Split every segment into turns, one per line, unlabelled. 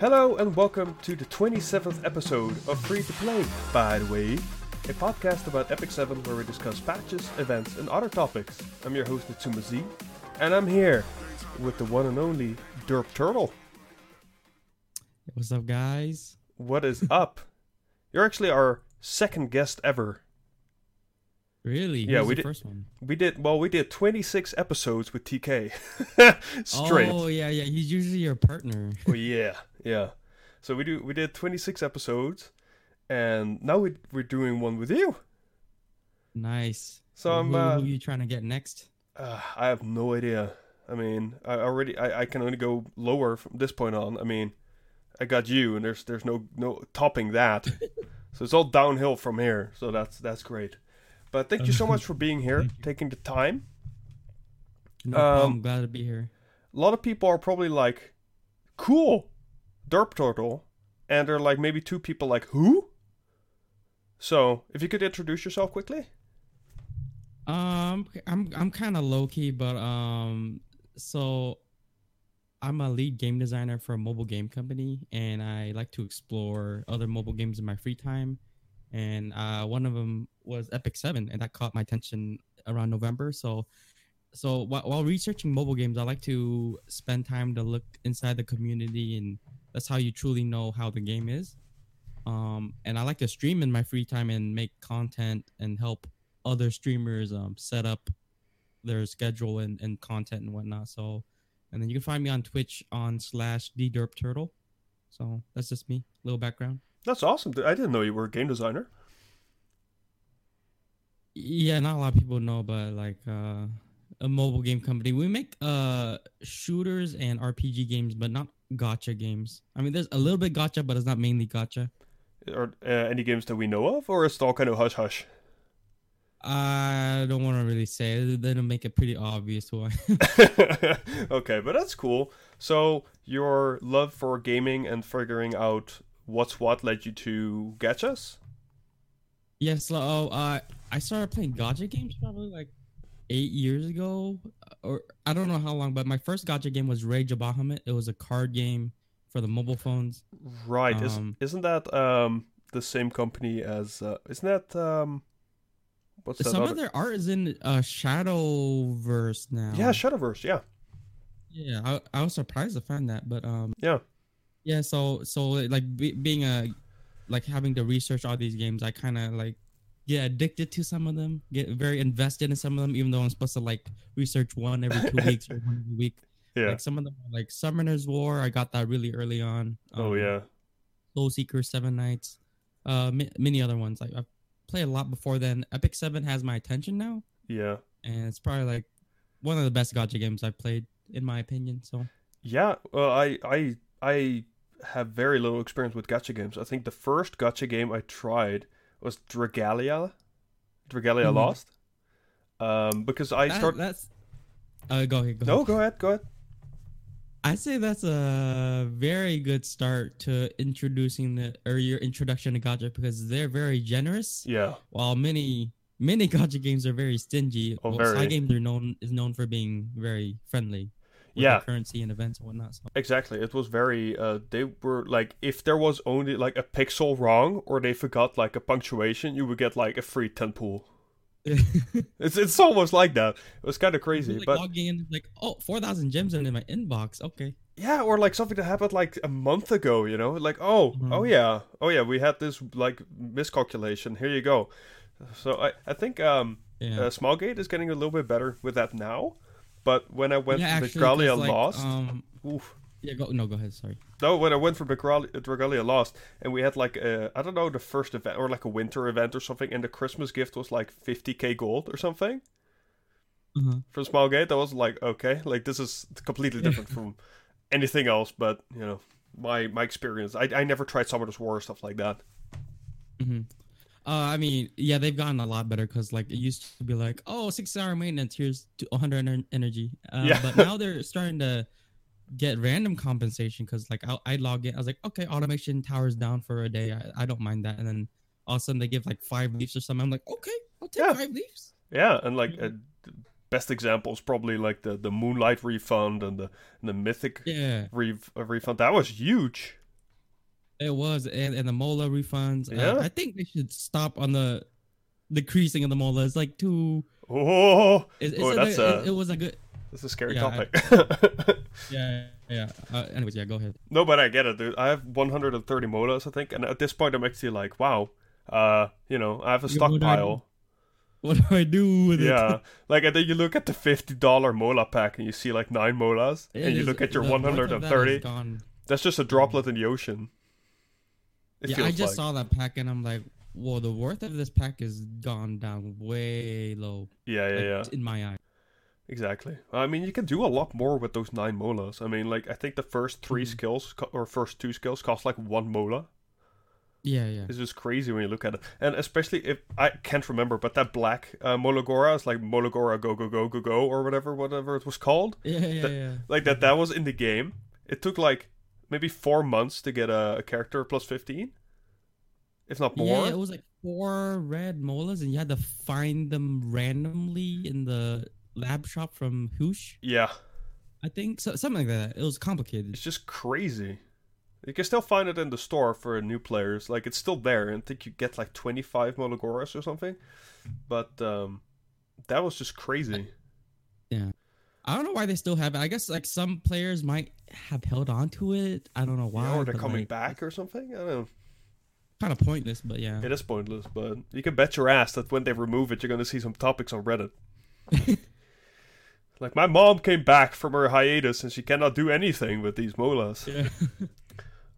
Hello and welcome to the 27th episode of Free to Play, by the way, a podcast about Epic 7 where we discuss patches, events, and other topics. I'm your host, Natsuma Z, and I'm here with the one and only Derp Turtle.
What's up, guys?
What is up? You're actually our second guest ever.
Really?
Yeah,
Who's
we
the
did-
first one.
We did, well, we did 26 episodes with TK. Straight.
Oh yeah, yeah. He's usually your partner.
Oh yeah, yeah. So we do we did 26 episodes, and now we we're doing one with you.
Nice.
So I'm
who,
uh,
who you trying to get next?
uh, I have no idea. I mean, I already I, I can only go lower from this point on. I mean, I got you, and there's there's no no topping that. so it's all downhill from here. So that's that's great. But thank you so much for being here, taking the time.
No
um,
problem. Glad to be here.
A lot of people are probably like, "Cool, Derp Turtle," and there are like maybe two people like, "Who?" So, if you could introduce yourself quickly.
Um, I'm I'm kind of low key, but um, so I'm a lead game designer for a mobile game company, and I like to explore other mobile games in my free time. And uh, one of them was Epic Seven, and that caught my attention around November. So, so while, while researching mobile games, I like to spend time to look inside the community, and that's how you truly know how the game is. Um, and I like to stream in my free time and make content and help other streamers um, set up their schedule and, and content and whatnot. So, and then you can find me on Twitch on slash turtle. So that's just me. Little background.
That's awesome. I didn't know you were a game designer.
Yeah, not a lot of people know, but like uh, a mobile game company, we make uh shooters and RPG games, but not gotcha games. I mean, there's a little bit gotcha, but it's not mainly gotcha.
Or uh, any games that we know of, or is it all kind of hush hush?
I don't want to really say it. That'll make it pretty obvious why.
okay, but that's cool. So your love for gaming and figuring out what's what led you to Gachas?
Yes, oh, uh, I started playing gotcha games probably like eight years ago, or I don't know how long. But my first gotcha game was Rage of Bahamut. It was a card game for the mobile phones.
Right.
Um,
isn't that um the same company as uh, isn't that um what's that
Some
other?
of their art is in uh, Shadowverse now.
Yeah, Shadowverse. Yeah.
yeah. I, I was surprised to find that, but um,
Yeah.
yeah. So so like be, being a like having to research all these games, I kind of like get addicted to some of them, get very invested in some of them, even though I'm supposed to like research one every two weeks or one every week.
Yeah.
Like some of them, like Summoner's War, I got that really early on.
oh
Um,
yeah.
Soul Seeker, Seven Knights, uh, mi- many other ones. Like I've played a lot before then. Epic Seven has my attention now,
Yeah.
and it's probably like one of the best gotcha games I've played, in my opinion. So
Yeah, well, I I I have very little experience with gacha games. I think the first gacha game I tried was Dragalia, Dragalia
Mhm.
Lost. Um, because I
that,
start.
that's uh, go ahead. Go
No,
ahead.
go ahead, go ahead.
I say that's a very good start to introducing the or your introduction to gacha because they're very generous.
Yeah,
while many many gacha games are very stingy,
Oh,
well,
very.
games are known is known for being very friendly.
Yeah.
currency and events and whatnot. So.
exactly. It was very. Uh, they were like, if there was only like a pixel wrong or they forgot like a punctuation, you would get like a free ten pool. It's it's almost like that. It was kind of crazy,
like
but
logging in, like oh, 4,000 gems are in my inbox. Okay,
Yeah, or like something that happened like a month ago, you know? Like, oh,
Mhm.
oh yeah. Oh yeah, we had this like miscalculation. Here you go. So I I think um
yeah.
uh, Smilegate is getting a little bit better with that now. But when I went
yeah, actually, 'cause,
Dragalia
like,
Lost,
Um,
oof.
yeah, go no, go ahead. Sorry.
No, when I went for Dragalia, Dragalia Lost, and we had like a, I don't know, the first event or like a winter event or something, and the Christmas gift was like 50k gold or something
Uh-huh.
from Smilegate. I was like, okay, like this is completely different from anything else. But you know, my my experience, I I never tried Summoner's War or stuff like that.
hmm Uh, I mean, yeah, they've gotten a lot better because like it used to be like, oh, six hour maintenance, here's to 100 ener- energy. Uh,
Yeah.
But now they're starting to get random compensation because like I, I log in, I was like, okay, Automaton towers down for a day, I, I don't mind that, and then all of a sudden they give like five leaves or something. I'm like, okay, I'll take
Yeah.
five leaves.
Yeah, and like uh, best example is probably like the the Moonlight refund and the and the Mythic
Yeah.
re- uh, refund. That was huge.
It was, and, and the mola refunds. uh,
Yeah?
I think they should stop on the decreasing of the mola. It's like too.
Oh,
It,
oh that's
it,
a
it was a good.
that's a scary
Yeah, I-
topic.
Yeah, yeah. Uh, anyways, yeah. Go ahead.
no, but I get it, dude. I have 130 molas, I think, and at this point, I'm actually like, wow, uh, you know, I have a
Yeah, I
stockpile.
What do I do with it?
Yeah, like and then you look at the fifty dollar mola pack and you see like nine molas,
It
and you
is-
look at your one hundred and
that
thirty.
is gone.
That's just a droplet in the ocean. It
yeah, I just
like.
saw that pack and I'm like, well, the worth of this pack is gone down way low.
Yeah, yeah,
like,
yeah.
In my eye.
Exactly. I mean, you can do a lot more with those nine molas. I mean, like I think the first 3
Mhm.
skills co- or first two skills cost like one mola.
Yeah, yeah.
It's just crazy when you look at it, and especially if I can't remember, but that black uh, Molagora is like Molagora Go Go Go Go Go or whatever, whatever it was called.
Yeah, yeah,
That-
yeah.
Like that, that was in the game. It took like maybe four months to get a, a character plus fifteen, if not more.
Yeah, it was like four red molas, and you had to find them randomly in the lab shop from Hoosh.
yeah,
I think so, something like that. It was complicated.
it's just crazy. You can still find it in the store for new players. Like it's still there, and I think you get like twenty five Molagoras or something. But um, that was just crazy.
I don't know why they still have it. I guess like some players might have held on to it. I don't know why.
Yeah, or they're coming
like,
back or something. I don't know.
Kind of pointless, but yeah.
It is pointless, but you can bet your ass that when they remove it, you're gonna see some topics on Reddit. like my mom came back from her hiatus and she cannot do anything with these molas.
Yeah.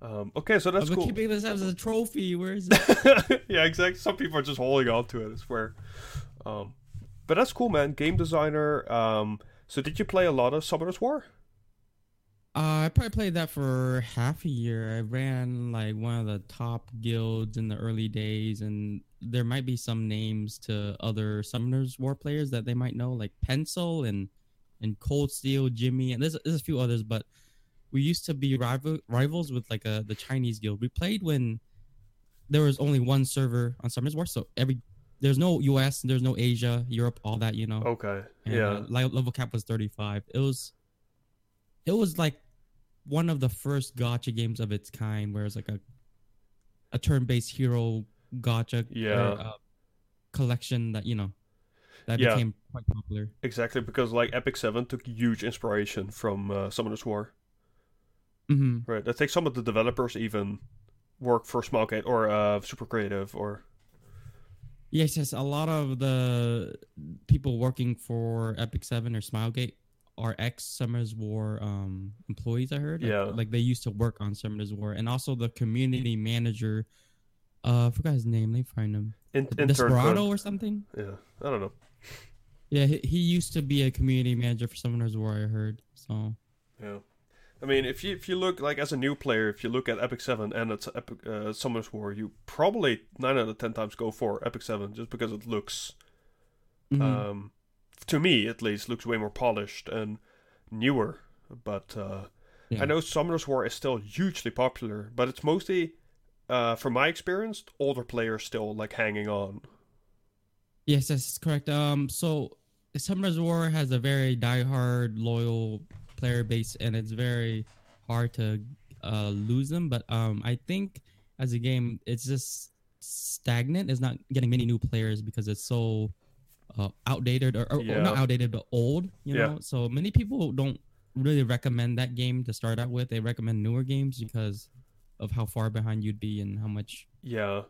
Um, okay, so that's
I've
cool.
keeping this as a trophy. Where is it?
yeah, exactly. Some people are just holding on to it. I swear. Um, but that's cool, man. Game designer. Um, so did you play a lot of Summoner's War?
Uh, I probably played that for half a year. I ran like one of the top guilds in the early days, and there might be some names to other Summoners War players that they might know, like Pencil and and Cold Steel, Jimmy, and there's there's a few others. But we used to be rival, rivals with like a the Chinese guild. We played when there was only one server on Summoners War, so every there's no U.S., there's no Asia, Europe, all that you know.
Okay.
And,
yeah.
uh, level cap was 35. It was it was like one of the first gotcha games of its kind where it's like a a turn-based hero gotcha
Yeah.
uh, collection that you know that
Yeah.
became quite popular.
Exactly, because like Epic Seven took huge inspiration from uh, Summoner's War.
hmm
Right. I think some of the developers even work for Smilegate or uh, Super Creative or
Yes, yes. A lot of the people working for Epic Seven or Smilegate are ex Summoners War um, employees. I heard. Like,
Yeah.
like they used to work on Summoners War, and also the community manager. Uh, I forgot his name. Let me find him.
in-.
Desperado or something.
Yeah, I don't know.
Yeah, he, he used to be a community manager for Summoners War. I heard. So
Yeah. I mean, if you if you look like as a new player, if you look at Epic Seven and it's Epic uh, Summoners War, you probably nine out of ten times go for Epic Seven just because it looks,
mhm.
um, to me at least, looks way more polished and newer. But uh,
Yeah.
I know Summoners War is still hugely popular, but it's mostly, uh, from my experience, older players still like hanging on.
yes, that's correct. Um, so Summoners War has a very diehard, loyal player base, and it's very hard to uh, lose them. But um, I think as a game, it's just stagnant. It's not getting many new players because it's so uh, outdated, or, or, or not outdated, but old. You
Yeah.
know, so many people don't really recommend that game to start out with. They recommend newer games because of how far behind you'd be and how much
Yeah,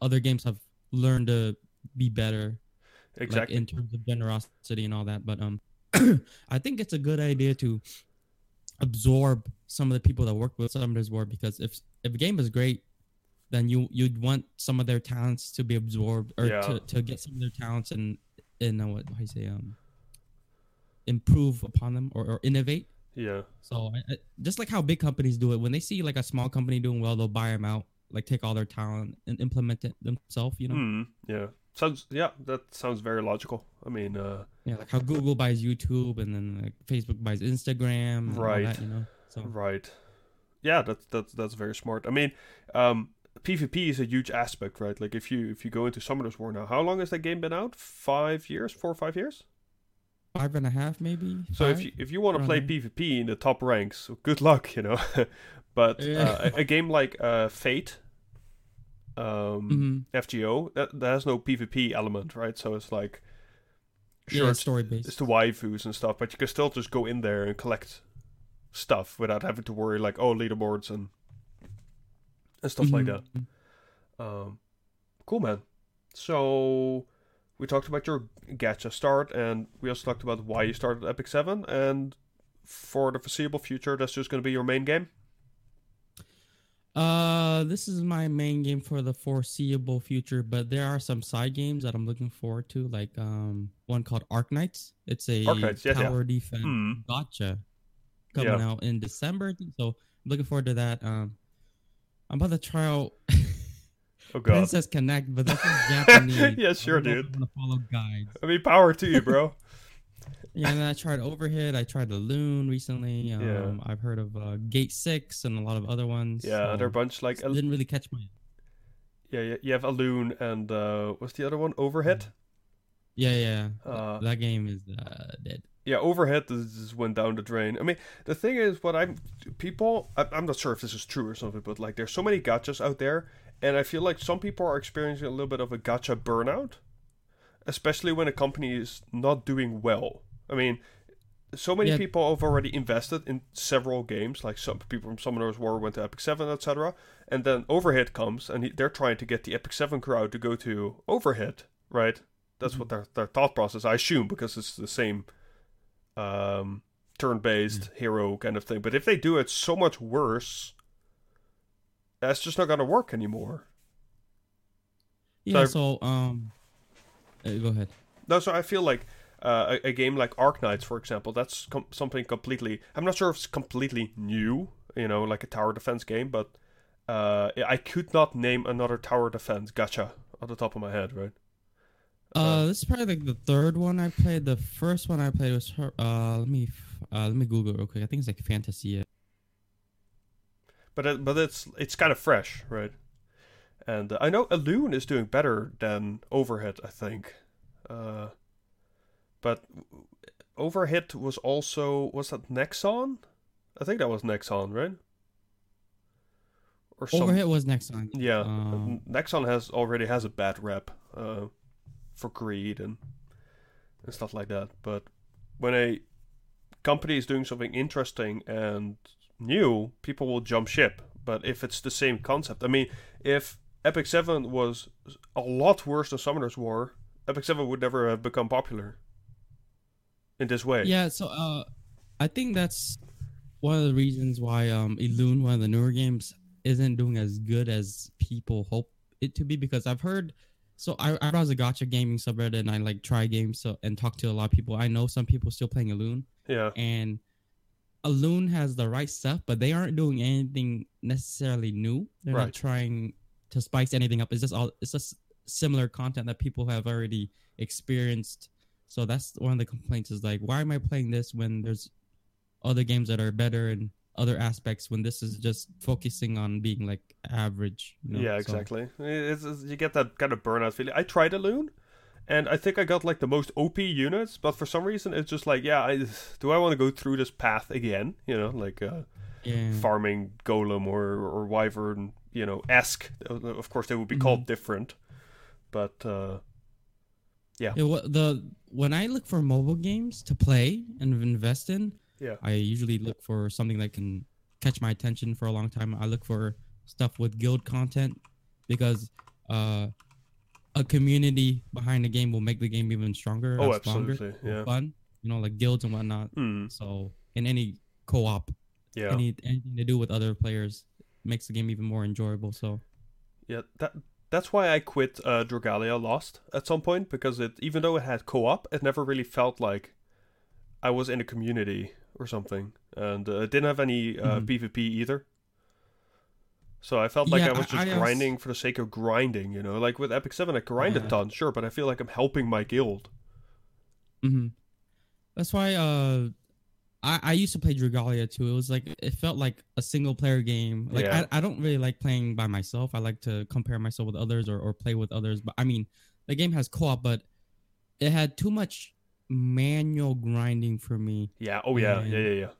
other games have learned to be better
exactly.
like in terms of generosity and all that but um i think it's a good idea to absorb some of the people that work with Summoners War because if if a game is great then you you'd want some of their talents to be absorbed or
Yeah.
to, to get some of their talents and and uh, what you say um improve upon them or, or innovate
yeah,
so I, I, just like how big companies do it when they see like a small company doing well they'll buy them out like take all their talent and implement it themselves you know
Hmm. Yeah. Sounds. Yeah, that sounds very logical. I mean, uh,
Yeah, like how Google buys YouTube and then like Facebook buys Instagram,
Right.
that, you know. So
Right. Yeah, that's that's that's very smart. I mean, um, PvP is a huge aspect, right? Like if you if you go into Summoners War now, how long has that game been out? Five years, four or five years?
five and a half, maybe.
So if you if you want to play. PvP in the top ranks, good luck, you know. but
Yeah.
uh, a, a game like uh, Fate, um,
Mhm.
FGO, that, that has no PvP element, right? So it's like, sure,
it's
it's,
story based.
it's the waifus and stuff, but you can still just go in there and collect stuff without having to worry like, oh, leaderboards and and stuff like that. Um, cool, man. So we talked about your gacha start, and we also talked about why you started Epic Seven, and for the foreseeable future, that's just going to be your main game.
Uh, this is my main game for the foreseeable future, but there are some side games that I'm looking forward to, like um one called Arknights. It's a
Arknights, yeah, yeah.
tower defense
Hmm.
gotcha coming
Yeah.
out in December. So I'm looking forward to that. Um, I'm about to try out
Oh god.
Princess Connect, but that's Japanese.
Yeah, sure,
don't know if
dude.
Follow guides.
I mean, power to you, bro.
Yeah, and I tried Overhit. I tried the Loon recently. Um,
Yeah.
I've heard of uh, Gate Six and a lot of other ones.
yeah,
so
they're a bunch like
it didn't really catch my.
yeah, yeah. You have Elune and uh, what's the other one? Overhit.
Yeah, yeah.
Uh,
that game is uh, dead.
Yeah, Overhit is went down the drain. I mean, the thing is, what I'm people, I, I'm not sure if this is true or something, but like, there's so many gachas out there, and I feel like some people are experiencing a little bit of a gacha burnout, especially when a company is not doing well. I mean, so many
Yeah.
people have already invested in several games, like some people from Summoner's War went to Epic Seven, etc. And then Overhit comes, and he, they're trying to get the Epic Seven crowd to go to Overhit, right? That's what their their thought process, I assume, because it's the same um, turn-based hero kind of thing. But if they do it so much worse, that's just not gonna work anymore.
Yeah.
I-
So, um, go ahead.
No, so I feel like uh, a, a game like Arknights, for example, that's com- something completely. I'm not sure if it's completely new, you know, like a tower defense game, but uh, I could not name another tower defense gacha on the top of my head, right?
Uh, this is probably like the third one I played. The first one I played was her. Uh, let me uh, let me Google real quick. I think it's like Fantasy.
But it, but it's it's kind of fresh, right? And uh, I know Elune is doing better than Overhit, I think. Uh, but Overhit was also was that Nexon? I think that was Nexon, right? Or some,
Overhit was Nexon.
Yeah,
Um,
Nexon has already has a bad rep uh, for greed and and stuff like that. But when a company is doing something interesting and new, people will jump ship. But if it's the same concept, I mean, if Epic Seven was a lot worse than Summoner's War, Epic Seven would never have become popular in this way.
Yeah, so uh, I think that's one of the reasons why um Elune, one of the newer games, isn't doing as good as people hope it to be. Because I've heard, so I I browse a gotcha gaming subreddit and I like try games so and talk to a lot of people. I know some people still playing Elune,
yeah,
and Elune has the right stuff, but they aren't doing anything necessarily new. They're
Right.
not trying to spice anything up. It's just all it's just similar content that people have already experienced. So that's one of the complaints is like, why am I playing this when there's other games that are better and other aspects when this is just focusing on being like average. you know?
yeah,
So-
exactly. It's, it's- you get that kind of burnout feeling. I tried Elune, and I think I got like the most OP units, but for some reason it's just like, yeah, I, do I want to go through this path again? You know, like uh,
yeah.
farming golem or or wyvern, you know, esque. Of course, they would be called different, but uh,
Yeah, the when I look for mobile games to play and invest in,
Yeah.
I usually look for something that can catch my attention for a long time. I look for stuff with guild content because uh, a community behind the game will make the game even stronger.
oh,
and stronger,
absolutely, yeah,
fun. You know, like guilds and whatnot.
Hmm,
So in any co-op,
yeah,
any anything to do with other players makes the game even more enjoyable. So
yeah. That that's why I quit uh, Dragalia Lost at some point because it, even though it had co-op, it never really felt like I was in a community or something, and uh, it didn't have any uh,
Mhm.
PvP either. So I felt like
Yeah,
I was just
I als-
grinding for the sake of grinding, you know. Like with Epic Seven, I grind a ton, sure, but I feel like I'm helping my guild.
hmm That's why uh, I I used to play Dragalia too. It was like it felt like a single player game. Like
Yeah.
I, I don't really like playing by myself. I like to compare myself with others or, or play with others. But I mean, the game has co op, but it had too much manual grinding for me.
Yeah. Oh yeah.
And-
Yeah. Yeah. Yeah.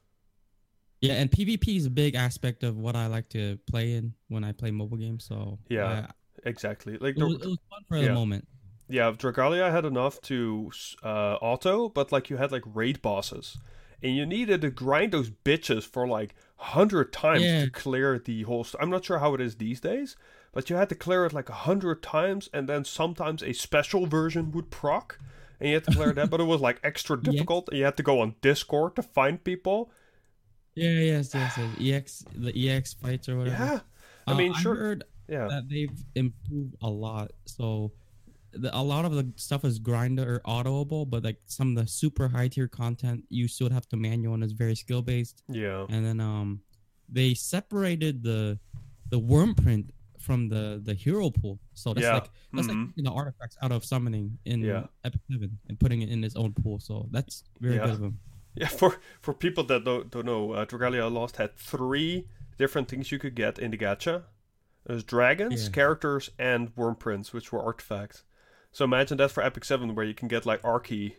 Yeah, and PvP is a big aspect of what I like to play in when I play mobile games. So
Yeah,
I-
Exactly. Like
it,
the,
was, it was fun for
yeah.
the moment.
yeah, Dragalia had enough to uh, auto, but like you had like raid bosses, and you needed to grind those bitches for like hundred times
Yeah.
to clear the whole. St- I'm not sure how it is these days, but you had to clear it like a hundred times, and then sometimes a special version would proc, and you had to clear that. But it was like extra difficult, and you had to go on Discord to find people.
Yeah, yes, yes, yes. EX, the EX fights or whatever.
Yeah, I
Uh,
mean,
I
sure.
heard
yeah,
that they've improved a lot. So the, a lot of the stuff is grinder or autoable, but like some of the super high tier content you still have to manual and it's very skill based.
yeah,
And then um, they separated the the wyrmprint from the the hero pool. So that's
Yeah.
like that's
Mhm.
like taking the artifacts out of summoning in
Yeah.
Epic Seven and putting it in its own pool. So that's very
Yeah.
good of them.
Yeah, for for people that don't don't know, uh, Dragalia Lost had three different things you could get in the gacha. There's dragons,
Yeah.
characters, and wyrmprints, which were artifacts. So imagine that for Epic Seven, where you can get like Archie,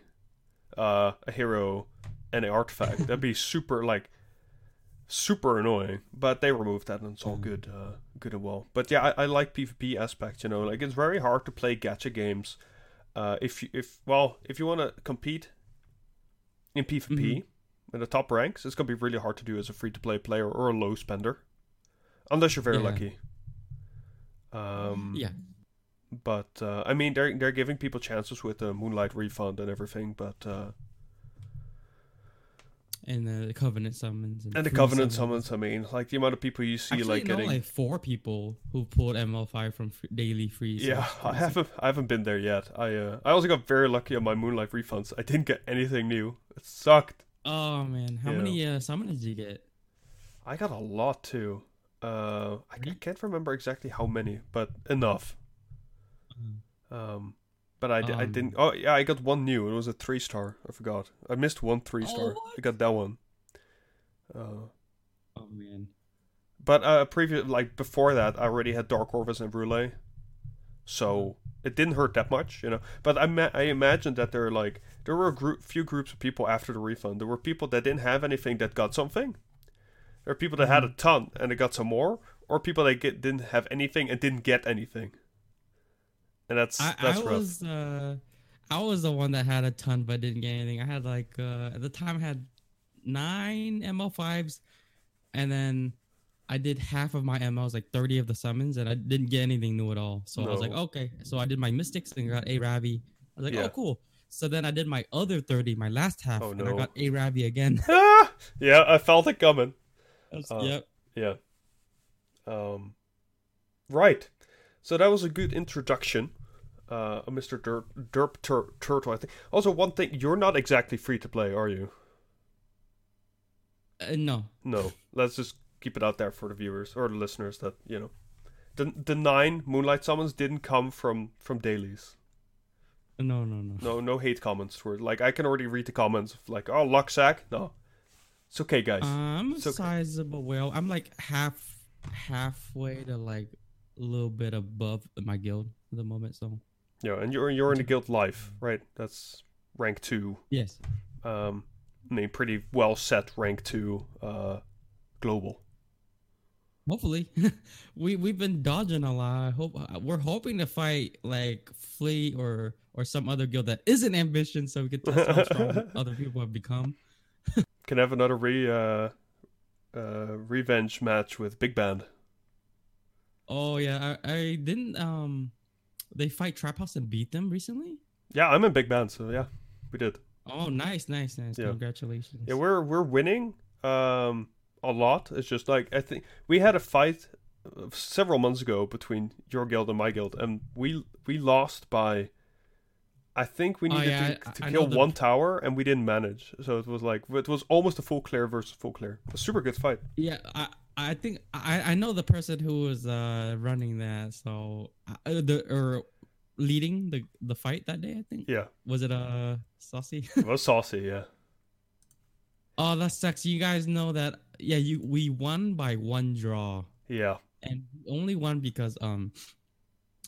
uh, a hero, and an artifact. That'd be super like super annoying. But they removed that, and it's all
Mm.
good, uh, good and well. But yeah, I, I like PvP aspect. You know, like it's very hard to play gacha games. Uh, if you, if well, if you want to compete in PvP in the top ranks, it's gonna be really hard to do as a free to play player or a low spender, unless you're very
Yeah.
lucky. Um,
Yeah.
But uh, I mean, they're they're giving people chances with the Moonlight refund and everything, but uh,
And the covenant summons
and the Covenant summons. I mean, like the amount of people you see
Actually,
like getting.
like four people who pulled ML5 from f- daily free. so
yeah, I haven't I haven't been there yet. I uh, I also got very lucky on my Moonlight refunds. I didn't get anything new. It sucked.
Oh man, how
Yeah.
many uh, summons did you get?
I got a lot too. Uh, I, I can't remember exactly how many, but enough. Um, but I, di- I
Um,
didn't. Oh yeah, I got one new. It was a three star. I forgot. I missed one three star.
Oh,
I got that one. Uh,
Oh man.
but uh, previous like before that, I already had Dark Corvus and Brule, so it didn't hurt that much, you know. But I ma- I imagine that there are like there were a group, few groups of people after the refund. There were people that didn't have anything that got something. There are people that had a ton and they got some more, or people that get, didn't have anything and didn't get anything. And that's
I,
that's
I
rough.
was uh, I was the one that had a ton but didn't get anything. I had like uh, at the time I had nine ML5s, and then I did half of my MLs, like thirty of the summons, and I didn't get anything new at all. So I was like, okay. So I did my mystics and got a Ravi. I was like,
Yeah.
oh cool. So then I did my other thirty, my last half,
Oh,
and I got a Ravi again.
ah! Yeah, I felt it coming. Oh.
yep.
Yeah. Um, right. So that was a good introduction, uh, Mr. Derp, Derp Tur- Turtle. I think. Also, one thing: you're not exactly free to play, are you?
Uh, no.
No. Let's just keep it out there for the viewers or the listeners that you know. The the nine Moonlight summons didn't come from from dailies.
No, no, no.
No, no hate comments. Were like I can already read the comments of like, oh, luck sack. No, it's okay, guys.
I'm a
It's okay.
sizable whale. I'm like half halfway to like a little bit above my guild at the moment. So
yeah, and you're you're in the guild life, right? That's rank two.
yes,
um, I mean, pretty well set rank two uh, global.
hopefully we we've been dodging a lot. I hope we're hoping to fight like Flea or or some other guild that isn't ambition, so we can test how strong other people have become.
Can have another re uh, uh, revenge match with Big Band.
Oh yeah, I, I didn't um they fight Trap House and beat them recently.
Yeah, I'm in Big Band, so yeah, we did.
Oh nice, nice, nice.
Yeah.
Congratulations.
Yeah, we're we're winning um, a lot. It's just like I think we had a fight uh, several months ago between your guild and my guild, and we we lost by. I think we
Oh,
needed
yeah,
to, to
I
kill
the-
one tower, and we didn't manage. So it was like it was almost a full clear versus full clear. A super good fight.
Yeah, I I think I I know the person who was uh running that. So uh, the or leading the the fight that day. I think
Yeah,
was it uh saucy.
it was saucy. Yeah.
oh, that sucks. You guys know that? Yeah, you we won by one draw,
Yeah.
and only won because um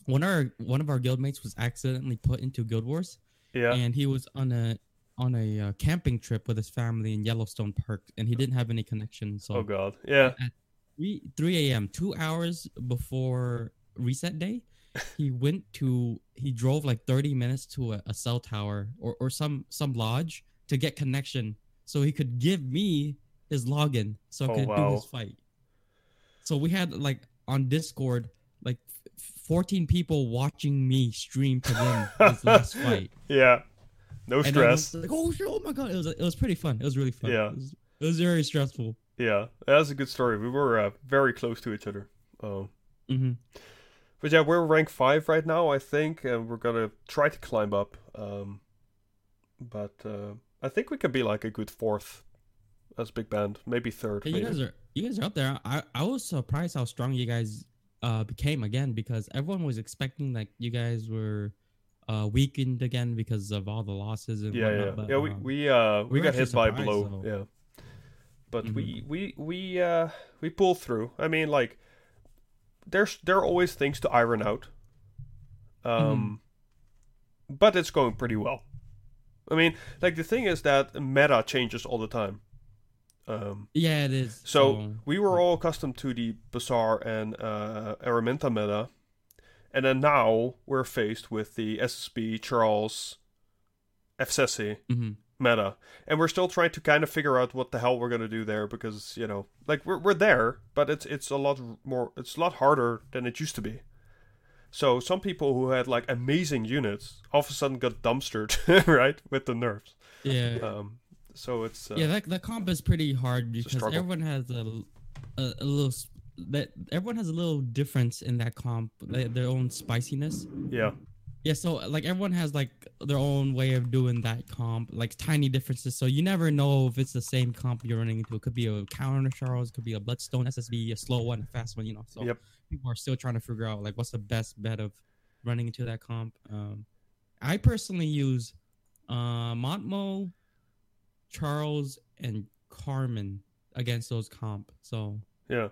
one of our one of our guildmates was accidentally put into Guild Wars,
Yeah.
and he was on a on a uh, camping trip with his family in Yellowstone Park, and he didn't have any connection. So
Oh god. Yeah.
At three three a.m. two hours before reset day, he went to he drove like thirty minutes to a, a cell tower or or some some lodge to get connection, so he could give me his login so I
Oh,
could do his fight. So we had like on Discord like f- fourteen people watching me stream to win his last fight.
Yeah. No
And I was
stress.
like, oh shit! Oh my god! It was it was pretty fun. It was really fun.
Yeah.
It was, it was very stressful.
Yeah. That's a good story. We were uh, very close to each other. Um
hmm
But yeah, we're rank five right now, I think, and we're gonna try to climb up. Um, but uh, I think we could be like a good fourth as big band, maybe third.
Hey, you guys are you guys are up there. I I was surprised how strong you guys uh became again because everyone was expecting like you guys were uh weakened again because of all the losses and
yeah,
whatnot,
yeah,
but,
yeah. We
um,
we uh we
we're
got hit by a blow.
though.
Yeah, but
Mhm.
we we we uh we pulled through. I mean, like there's there are always things to iron out. Um,
Mm-hmm.
but it's going pretty well. I mean, like the thing is that meta changes all the time. Um,
yeah, it is.
So we were all accustomed to the Basar and uh, Aramintha meta, and then now we're faced with the SSB Charles FSSI
Mhm.
meta, and we're still trying to kind of figure out what the hell we're gonna do there because you know, like we're we're there, but it's it's a lot more, it's a lot harder than it used to be. So some people who had like amazing units all of a sudden got dumpstered, right, with the nerfs.
yeah.
Um, so it's uh,
yeah, that the comp is pretty hard because everyone has a, a, a little that everyone has a little difference in that comp, their own spiciness.
yeah,
Yeah, so like everyone has like their own way of doing that comp, like tiny differences. So you never know if it's the same comp you're running into. It could be a counter Charles, it could be a Bloodstone SSB, a slow one, a fast one. You know, so
Yep.
people are still trying to figure out like what's the best bet of running into that comp. Um, I personally use uh, Montmo, Charles, and Carmen against those comp. So
yeah.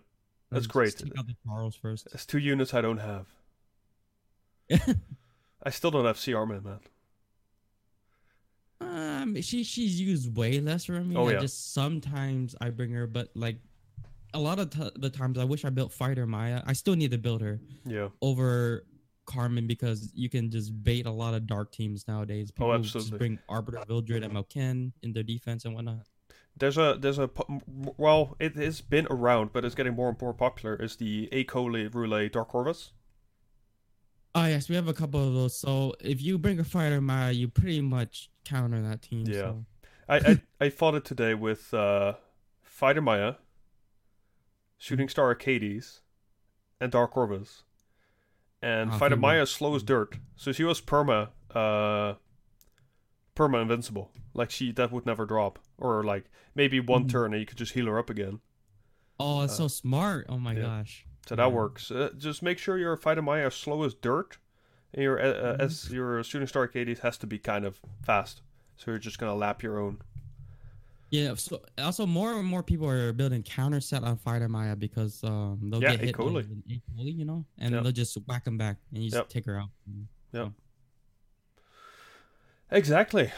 That's great.
Take out the Charles first.
There's two units I don't have. I still don't have CR man, man.
Um, she she's used way less for me.
Oh,
I
yeah.
just sometimes I bring her, but like a lot of t- the times I wish I built Fighter Maya. I still need to build her
Yeah.
over Carmen because you can just bait a lot of dark teams nowadays. People
Oh,
just
absolutely.
bring Arbiter Vildred and Malkin in their defense and whatnot.
There's a there's a well, it has been around, but it's getting more and more popular. Is the A Cole Roulette Dark Corvus?
Oh yes, we have a couple of those. So if you bring a Fighter Maya, you pretty much counter that team.
Yeah.
So.
I, I I fought it today with uh, Fighter Maya, Shooting Star Achates, and Dark Corvus. And
Ah,
Fighter Maya
Maya.
is slow as dirt, so she was perma uh, perma invincible. Like she that would never drop, or like maybe one
Mhm.
turn and you could just heal her up again.
Oh, it's
Uh,
so smart. Oh my
yeah.
gosh.
So that
Yeah.
works. Uh, just make sure your Fighter Maya is slow as dirt, and your uh, uh,
Mhm.
as your Shooting Star Achates has to be kind of fast. So you're just gonna lap your own.
Yeah. So also more and more people are building counter set on Fighter Maya because um they'll
Yeah,
get hit an Ecoli, you know, and
Yep.
they'll just whack them back and you just
Yep.
take her out. Yeah.
Exactly.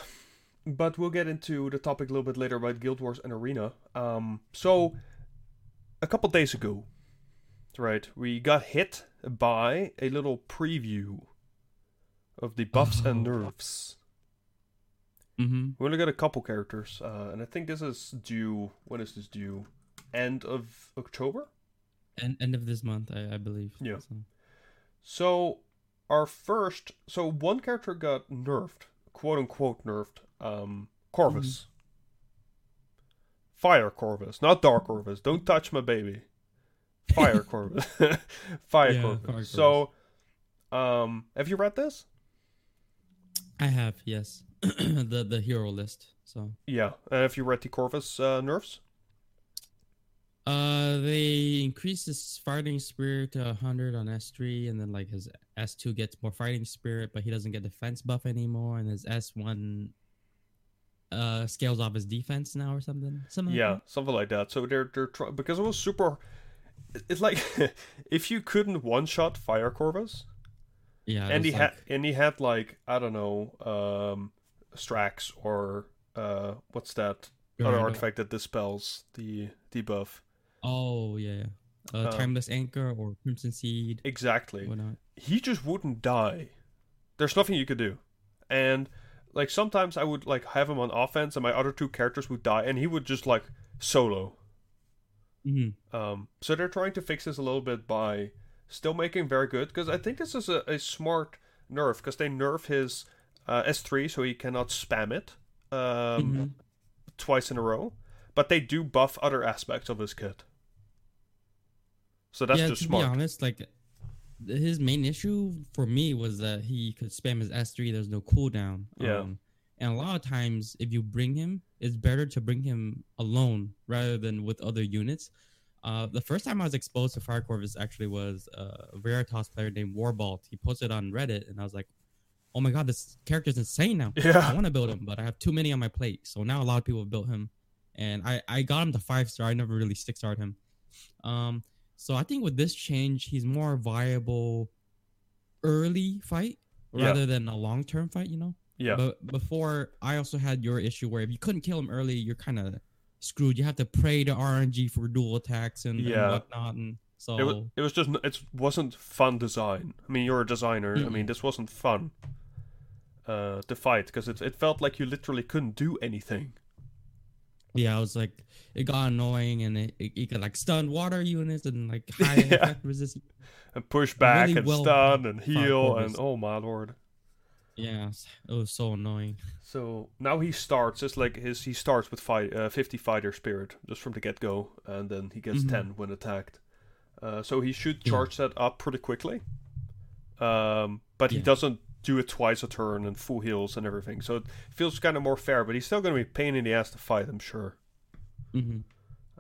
But we'll get into the topic a little bit later about Guild Wars and Arena. Um, so, a couple days ago, right, we got hit by a little preview of the buffs and
Oh.
nerfs.
Mm-hmm.
We only got a couple characters, uh, and I think this is due. When is this due? End of October.
And end of this month, I, I believe.
Yeah.
So.
So, our first, so one character got nerfed, quote unquote nerfed. Um, Corvus. Fire Corvus, not Dark Corvus. Don't touch my baby. Fire Corvus. Fire
Yeah,
Corvus.
Fire
So, um, have you read this?
I have yes, the the hero list. So
Yeah. Uh, have you read the Corvus uh, nerfs?
uh, they increase his fighting spirit to hundred on S three, and then like his S two gets more fighting spirit, but he doesn't get defense buff anymore, and his S one uh scales off his defense now or something. Something.
Yeah,
Like
something like that. So they're they're try- because it was super. It's like if you couldn't one shot Fire Corvus,
yeah.
and he
was
had and he had like I don't know um Strax or uh, what's that other artifact that dispels the debuff?
Oh yeah, yeah. Uh,
Um,
Timeless Anchor or Crimson Seed,
Exactly.
whatnot.
he just wouldn't die. There's nothing you could do. And like sometimes I would like have him on offense and my other two characters would die and he would just like solo.
hmm
Um so they're trying to fix this a little bit by still making very good because I think this is a, a smart nerf because they nerf his uh, S3 so he cannot spam it um
Mhm.
twice in a row, but they do buff other aspects of his kit. So that's
yeah,
just
to
smart.
be honest, like his main issue for me was that he could spam his S three. There's no cooldown.
Yeah.
Um, and a lot of times, if you bring him, it's better to bring him alone rather than with other units. Uh, the first time I was exposed to Fire Corvus actually was uh, a Veritas player named Warbalt. He posted on Reddit, and I was like, "Oh my god, this character's insane now! I want to build him, but I have too many on my plate." So now a lot of people have built him, and I I got him to five star. I never really six starred him. Um, so I think with this change, he's more viable early fight
Yeah.
rather than a long term fight. You know.
Yeah.
But before, I also had your issue where if you couldn't kill him early, you're kind of screwed. You have to pray to RNG for dual attacks and, and
Yeah.
whatnot. And so
It was, it was just it wasn't fun design. I mean, you're a designer. I mean, this wasn't fun uh, to fight because it it felt like you literally couldn't do anything.
Yeah, I was like, it got annoying, and it, it, it could like stun water units and like high
Yeah.
effect resistance.
And push back
really
and
well
stun and heal and oh my lord.
Yeah, it was so annoying.
So now he starts. It's like his he starts with fight, uh, 50 fighter spirit just from the get go, and then he gets
Mhm.
10 when attacked. Uh, so he should
Yeah.
charge that up pretty quickly. Um, but he doesn't do it twice a turn and full heals and everything. So it feels kind of more fair. But he's still going to be a pain in the ass to fight. I'm sure.
hmm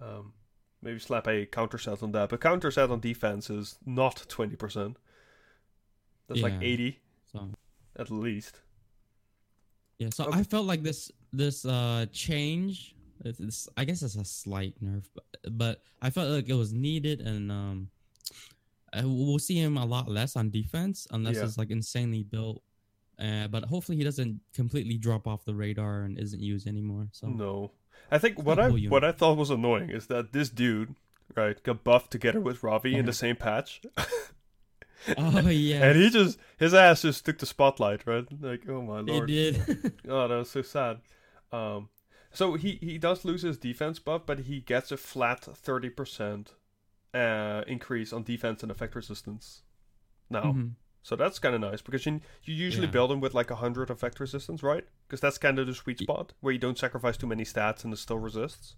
Um, maybe slap a counter set on that. But counter set on defense is not 20%. That's like 80
So
at least.
yeah, so
Okay.
I felt like this this uh change. It's, it's, I guess it's a slight nerf, but, but I felt like it was needed, and um, uh, we'll see him a lot less on defense unless
Yeah.
it's like insanely built. Uh, but hopefully he doesn't completely drop off the radar and isn't used anymore. So
No. I think
It's
what I
unit.
what I thought was annoying is that this dude, right, got buffed together with Ravi in the
Uh-huh.
same patch.
oh yeah,
And he just his ass just took the spotlight, right? Like, oh my
he
lord.
did.
Oh, that was so sad. Um so he he does lose his defense buff, but he gets a flat 30% uh increase on defense and effect resistance. Now.
Mhm.
So that's kind of nice because you you usually
Yeah.
build them with like a hundred effect resistance, right? Because that's kind of the sweet spot where you don't sacrifice too many stats and it still resists.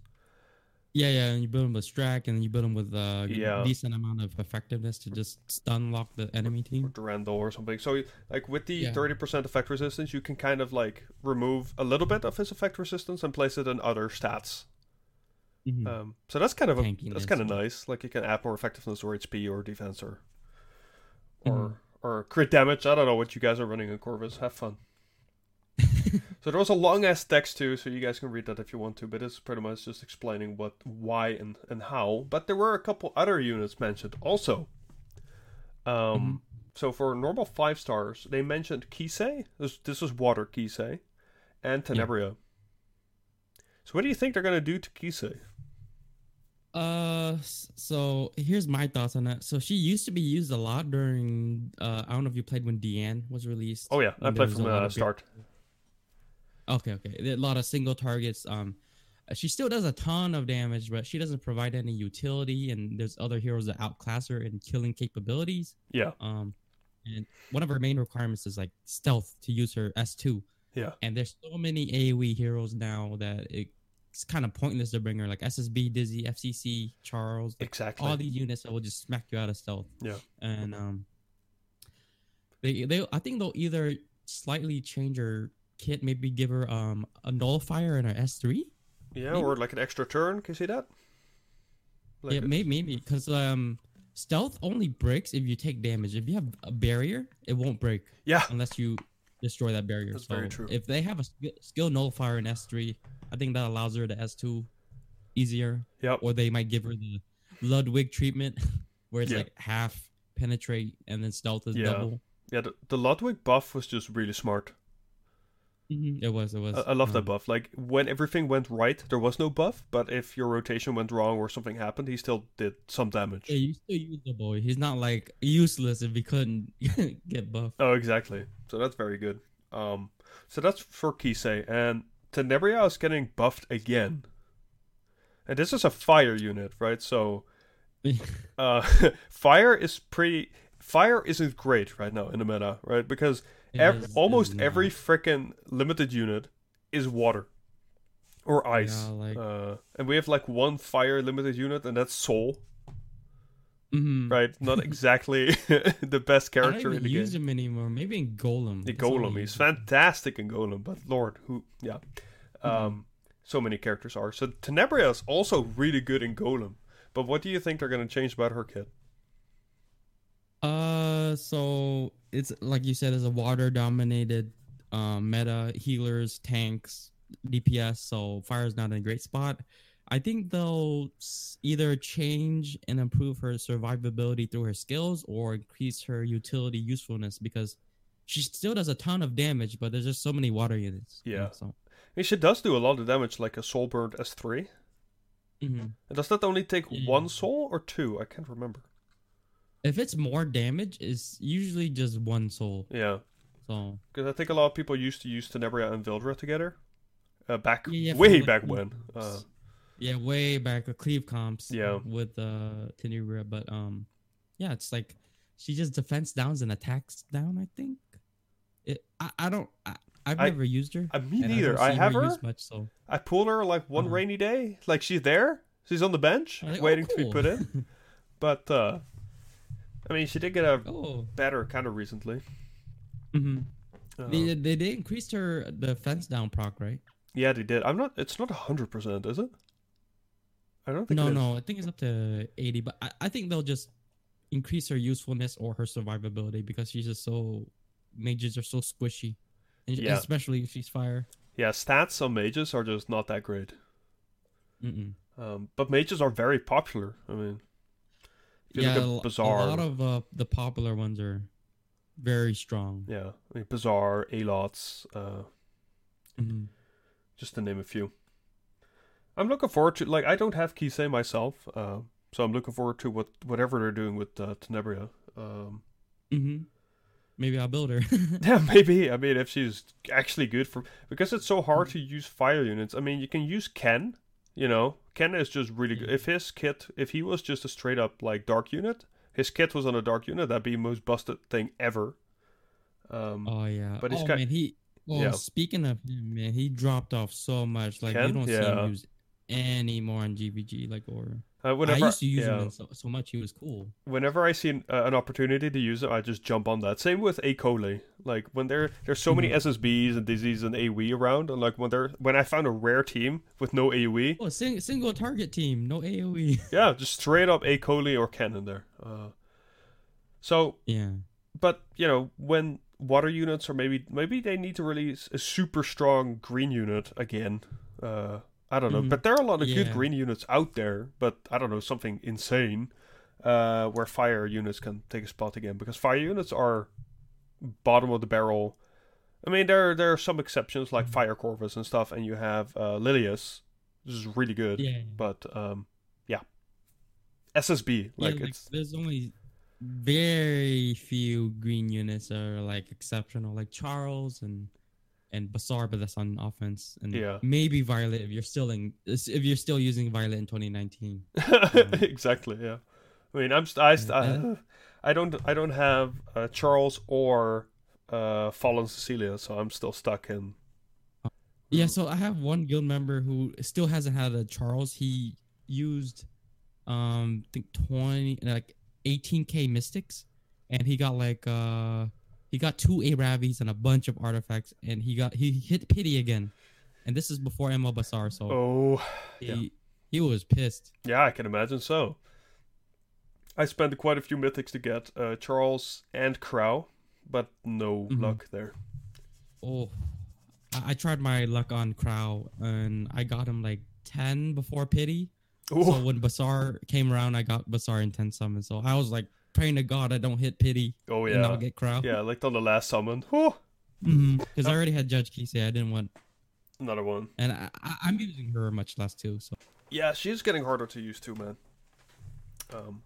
Yeah, yeah, and you build them with Strack, and you build them with a
Yeah.
decent amount of effectiveness to just stun lock the enemy team. or.
Durandal or something. So like with the
Yeah.
thirty percent effect resistance, you can kind of like remove a little bit of his effect resistance and place it in other stats.
Mhm.
Um, so that's kind of a, that's kind of nice. Like you can add more effectiveness or HP or defense or or
Mhm.
or crit damage. I don't know what you guys are running in Corvus. Have fun. so there was a long ass text too, so you guys can read that if you want to. But it's pretty much just explaining what, why, and and how. But there were a couple other units mentioned also. Um,
Mhm.
so for normal five stars, they mentioned Kise. This this was water Kise, and Tenebria. So what do you think they're gonna do to Kise?
Uh, so here's my thoughts on that. So she used to be used a lot during. Uh, I don't know if you played when Deanne was released.
Oh yeah, I played from the
big-
start.
Okay, okay. A lot of single targets. Um, uh, she still does a ton of damage, but she doesn't provide any utility. And there's other heroes that outclass her in killing capabilities.
Yeah,
Um, and one of her main requirements is like stealth to use her S two.
yeah,
And there's so many AOE heroes now that it's kind of pointless to bring her, like SSB, Dizzy, FCC, Charles, like
exactly.
all these units that will just smack you out of stealth.
Yeah.
And um, they they I think they'll either slightly change her kit, maybe give her um a nullifier in her S three.
yeah,
maybe-
or like an extra turn. Can you see that? Like
yeah, maybe maybe because um stealth only breaks if you take damage. If you have a barrier, it won't break
yeah,
unless you destroy that barrier.
That's
so
very true.
If they have a skill, skill nullifier in S three, I think that allows her to S two easier.
Yep.
Or they might give her the Ludwig treatment, where it's
Yeah.
like half penetrate and then stealth is
Yeah.
double.
yeah. The, the Ludwig buff was just really smart.
Mhm, It was. It was.
I, I love that
um,
buff. Like when everything went right, there was no buff, but if your rotation went wrong or something happened, he still did some damage.
Yeah, he's still usable. He's not like useless if he couldn't get buffed.
Oh, exactly. So that's very good. Um, so that's for Kise, and Tenebria is getting buffed again. And this is a fire unit, right? So, uh, fire is pretty. Fire isn't great right now in the meta, right? Because ev-
is-
almost every freaking limited unit is water or ice.
Yeah, like-
uh, and we have like one fire limited unit, and that's Soul,
Mhm.
right? Not exactly the best character
I don't
in the
use
game.
him anymore. Maybe in Golem.
The
That's all I
Golem, he's fantastic in Golem, but Lord, who, yeah,
Mm-hmm.
um, so many characters are. So Tenebria is also really good in Golem. But what do you think they're gonna change about her kit?
Uh, so it's like you said, it's a water dominated um, meta healers, tanks, DPS. So fire is not in a great spot. I think they'll either change and improve her survivability through her skills or increase her utility usefulness because she still does a ton of damage, but there's just so many water units. you know,
Yeah.
So
I mean, she does do a lot of damage, like a Soulburned S3.
Mhm.
And does that only take
Yeah.
one soul or two? I can't remember.
if it's more damage, it's usually just one soul.
Yeah,
So
because I think a lot of people used to use Tenebria and Vildred together. Uh, back
Yeah, yeah,
way
like
back when. Uh,
yeah, way back a Cleve comps.
Yeah.
with uh Tenebria, but um, yeah, it's like she just defense downs and attacks down. I think it. I, I don't. I, I've
I-
never used her.
uh, me
and I
neither. I have her.
used much, so
I pulled her like one
Uh-huh.
rainy day. Like she's there. She's on the bench,
like, oh,
waiting to be put in. But uh, I mean, she did get a
oh,
better kind of recently.
hmm
Uh,
they they they increased her defense down proc, right?
yeah, they did. I'm not. It's not hundred percent, is it? I don't think.
No, no, I think it's up to eighty, but I, I think they'll just increase her usefulness or her survivability because she's just so mages are so squishy, and
Yeah.
especially if she's fire.
Yeah, stats on mages are just not that great.
Mm-mm.
Um, but mages are very popular. I mean,
yeah,
look
a,
Basar,
a lot of uh, the popular ones are very strong.
yeah, I mean, Basar, Alots, uh,
Mhm.
just to name a few. I'm looking forward to like I don't have Kise myself, uh, so I'm looking forward to what whatever they're doing with uh, Tenebria. Um,
Mm-hmm. Maybe I'll build her.
yeah, maybe. I mean, if she's actually good for because it's so hard
Mm.
to use fire units. I mean, you can use Ken. You know, Ken is just really good. If his kit, if he was just a straight up like dark unit, his kit was on a dark unit, that'd be the most busted thing ever. Um,
oh yeah.
But he's
oh
got-
man, he. Well,
Yeah.
speaking of him, man, he dropped off so much. Like you don't see him use any more on GVG. Like or
uh, whenever
I used to use
yeah,
him so, so much. He was cool.
whenever I see an, uh, an opportunity to use it, I just jump on that. Same with A. coli. Like when there there's so many
Mhm.
SSBs and Dizzies and AOE around, and like when there when I found a rare team with no AOE,
Oh, sing, single target team, no. AOE.
yeah, just straight up A. coli or in there. Uh, so
yeah.
but you know when water units or maybe maybe they need to release a super strong green unit again uh i don't know
Mhm.
but there are a lot of good green units out there but i don't know something insane uh where fire units can take a spot again because fire units are bottom of the barrel i mean there there are some exceptions like
Mhm.
fire corvus and stuff and you have uh lilias this is really good
Yeah.
but um yeah ssb
Yeah,
like
like,
it's
there's only very few green units that are like exceptional, like Charles and and Basar, but that's on offense, and
Yeah.
maybe Violet if you're still in if you're still using Violet in 2019.
exactly. Yeah. I mean, I'm st- I. I, I don't I don't have uh, Charles or uh, Fallen Cecilia, so I'm still stuck in.
Yeah, so I have one guild member who still hasn't had a Charles. He used um I think 20 like 18k mystics and he got like uh he got two Aravis and a bunch of artifacts and he got he hit pity again. And this is before ML Basar, so
Oh,
he
yeah.
he was pissed.
yeah, I can imagine so. I spent quite a few mythics to get uh, Charles and Crow, but no
Mhm.
luck there.
Oh, I, I tried my luck on Crow and I got him like 10 before pity. So
Oh,
when Basar came around, I got Basar in 10 summons. So I was like praying to God I don't hit pity
oh
and I'll get Crow.
yeah, like on the last summon.
Because I already had Judge Kise. I didn't want,
Another one.
and I, I, I'm using her much less too. So
Yeah, she's getting harder to use too, man. Um,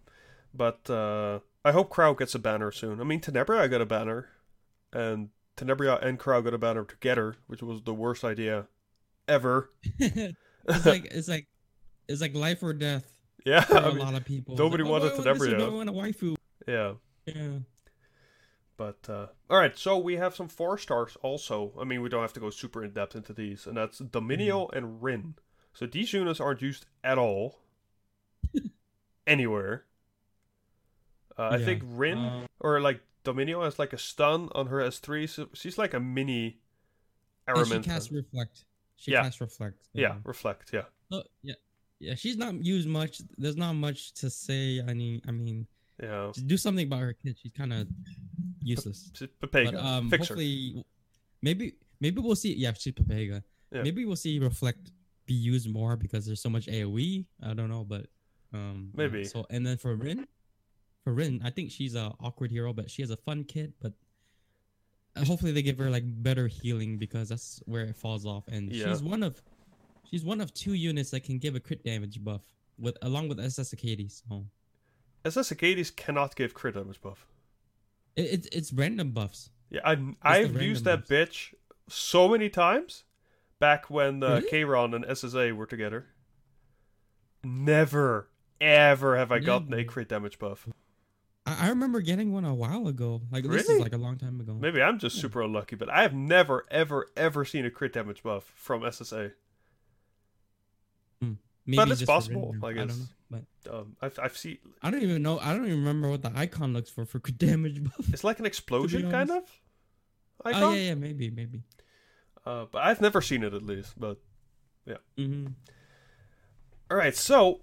but uh, I hope Crow gets a banner soon. I mean, Tenebria got a banner, and Tenebria and Crow got a banner together, which was the worst idea ever.
it's like it's like it's like life or death
Yeah, I
a
mean,
lot of people.
Nobody
like,
wanted
oh,
Tenebria.
no one a waifu.
yeah.
Yeah.
But uh, all right, so we have some four stars also. I mean, we don't have to go super in depth into these, and that's Dominiel and Rin. So these units aren't used at all anywhere. Uh, I think Rin
um,
or like Dominiel has like a stun on her S3, so she's like a mini
And she casts reflect. She
Yeah.
casts reflect.
yeah, reflect. Yeah,
Oh, yeah. Yeah, she's not used much. There's not much to say. I mean, I mean,
yeah.
do something about her kid. She's kind of useless.
She's Pepega.
But um,
Fix her.
hopefully, maybe maybe we'll see. Yeah, she's Pepega.
Yeah.
Maybe we'll see reflect be used more because there's so much AOE. I don't know, but um, yeah.
Maybe.
So and then for Rin, for Rin, I think she's a awkward hero, but she has a fun kid. But uh, hopefully they give her like better healing because that's where it falls off. And
Yeah.
she's one of she's one of two units that can give a crit damage buff with along with SS Achates. So
SS Achates cannot give crit damage buff.
it, it's it's random buffs.
Yeah, I, I've used
random
that bitch so many times back when uh,
Really?
Kayron and SSA were together. Never, ever have I gotten a crit damage buff.
I, I remember getting one a while ago. Like this is like a long time ago.
Maybe I'm just super unlucky, but I have never, ever, ever seen a crit damage buff from SSA.
Maybe
it's
just
possible,
random,
I
I don't know. But
Um, I've, I've seen
I don't even know. I don't even remember what the icon looks for for damage buff.
it's like an explosion kind of icon,
Oh yeah, yeah, maybe, maybe.
uh, but I've never seen it at least. But
hmm
all right, so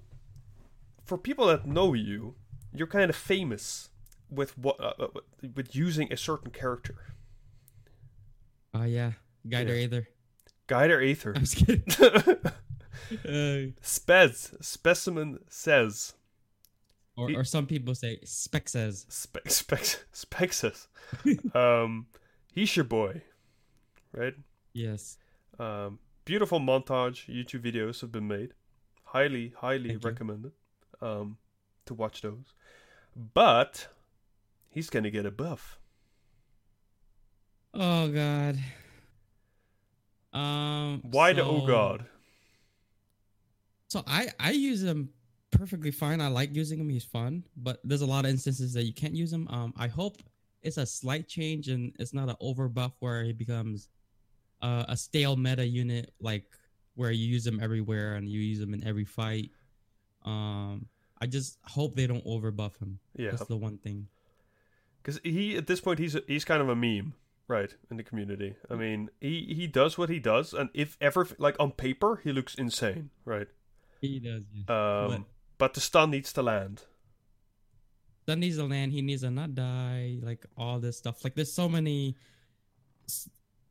for people that know you, you're kind of famous with what uh, uh, with using a certain character.
Oh yeah, Guider Aither.
Guider Aither.
I'm just kidding.
Spez. Specimen Sez.
or,
He-
or some people say Spec Sez.
Spec, spec, spec says. um, he's your boy. Right?
Yes.
Um, beautiful montage YouTube videos have been made. Highly, highly
Thank you.
recommended um, to watch those. But he's going to get a buff.
Oh god. Um.
Why the oh god?
So I I use him perfectly fine. I like using him. He's fun, but there's a lot of instances that you can't use him. Um, I hope it's a slight change and it's not an over buff where he becomes uh, a stale meta unit, like where you use him everywhere and you use him in every fight. Um, I just hope they don't over buff him.
Yeah.
That's the one thing.
Because he, at this point, he's, he's kind of a meme. Right, in the community. I mean, he, he does what he does, and if ever, like on paper, he looks insane, right?
He does. Yeah.
Um,
But-
but the stun needs to land.
That needs to land. He needs to not die. Like all this stuff. Like there's so many.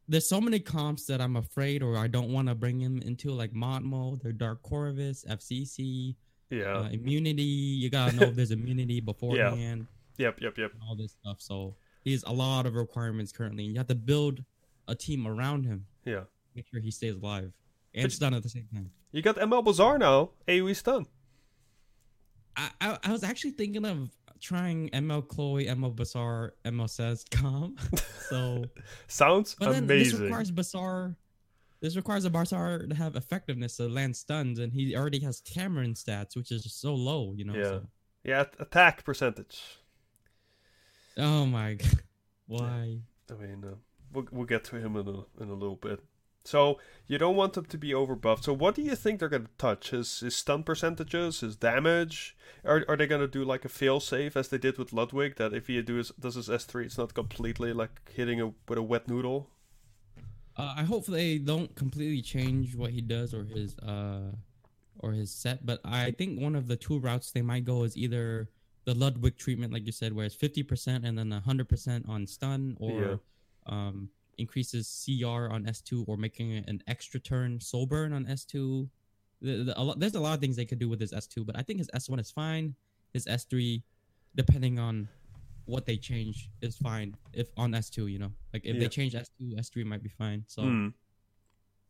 There's so many comps that I'm afraid or I don't want to bring him into like Montmo, their Dark Corvus, FCC,
Yeah.
uh, immunity. You gotta know if there's immunity beforehand.
yep, yep, yep.
and all this stuff. So he has a lot of requirements currently. You have to build a team around him.
Yeah.
Make sure he stays alive and
But-
stun at the same time.
You got ML Basar now, AoE stun.
I, I I was actually thinking of trying ML Chloe, ML Basar, ML Sez comp. so
Sounds
But then this
amazing.
requires Basar. This requires a Basar to have effectiveness to land stuns, and he already has Cameron stats, which is so low, you know.
Yeah.
so-
Yeah, attack percentage.
Oh my god. Why?
I mean, uh, we'll, we'll get to him in a, in a little bit. So, you don't want them to be overbuffed. So, what do you think they're going to touch? His, his stun percentages, his damage? Are, are they going to do like a fail safe as they did with Ludwig? That if he do his, does his S3, it's not completely like hitting a, with a wet noodle?
Uh, I hope they don't completely change what he does or his uh or his set, but I think one of the two routes they might go is either the Ludwig treatment, like you said, where it's fifty percent and then hundred percent on stun, or
Yeah.
um increases CR on S two, or making an extra turn soul burn on S two. The, the, a lot, there's a lot of things they could do with his S two, but I think his S one is fine. His S three, depending on what they change is fine if on S2, you know. Like if
Yeah.
they change S2, S3 might be fine. So
Hmm.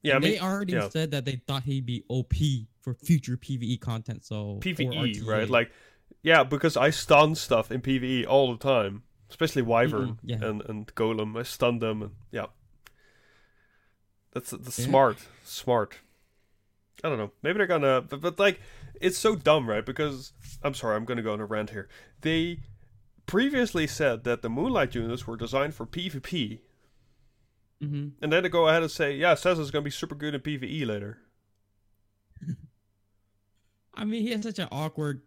Yeah, I
they already
yeah.
said that they thought he'd be OP for future PvE content. So
PVE, right? Like, yeah, because I stun stuff in PVE all the time, especially Wyvern
Mm-mm, yeah.
and and Golem. I stun them, and yeah, that's that's
Yeah.
smart, smart. I don't know. Maybe they're gonna, but, but like, it's so dumb, right? Because I'm sorry, I'm gonna go on a rant here. They previously said that the Moonlight units were designed for PvP,
Mhm.
and then they go ahead and say, yeah, Sessa's gonna be super good in PvE later.
I mean, he has such an awkward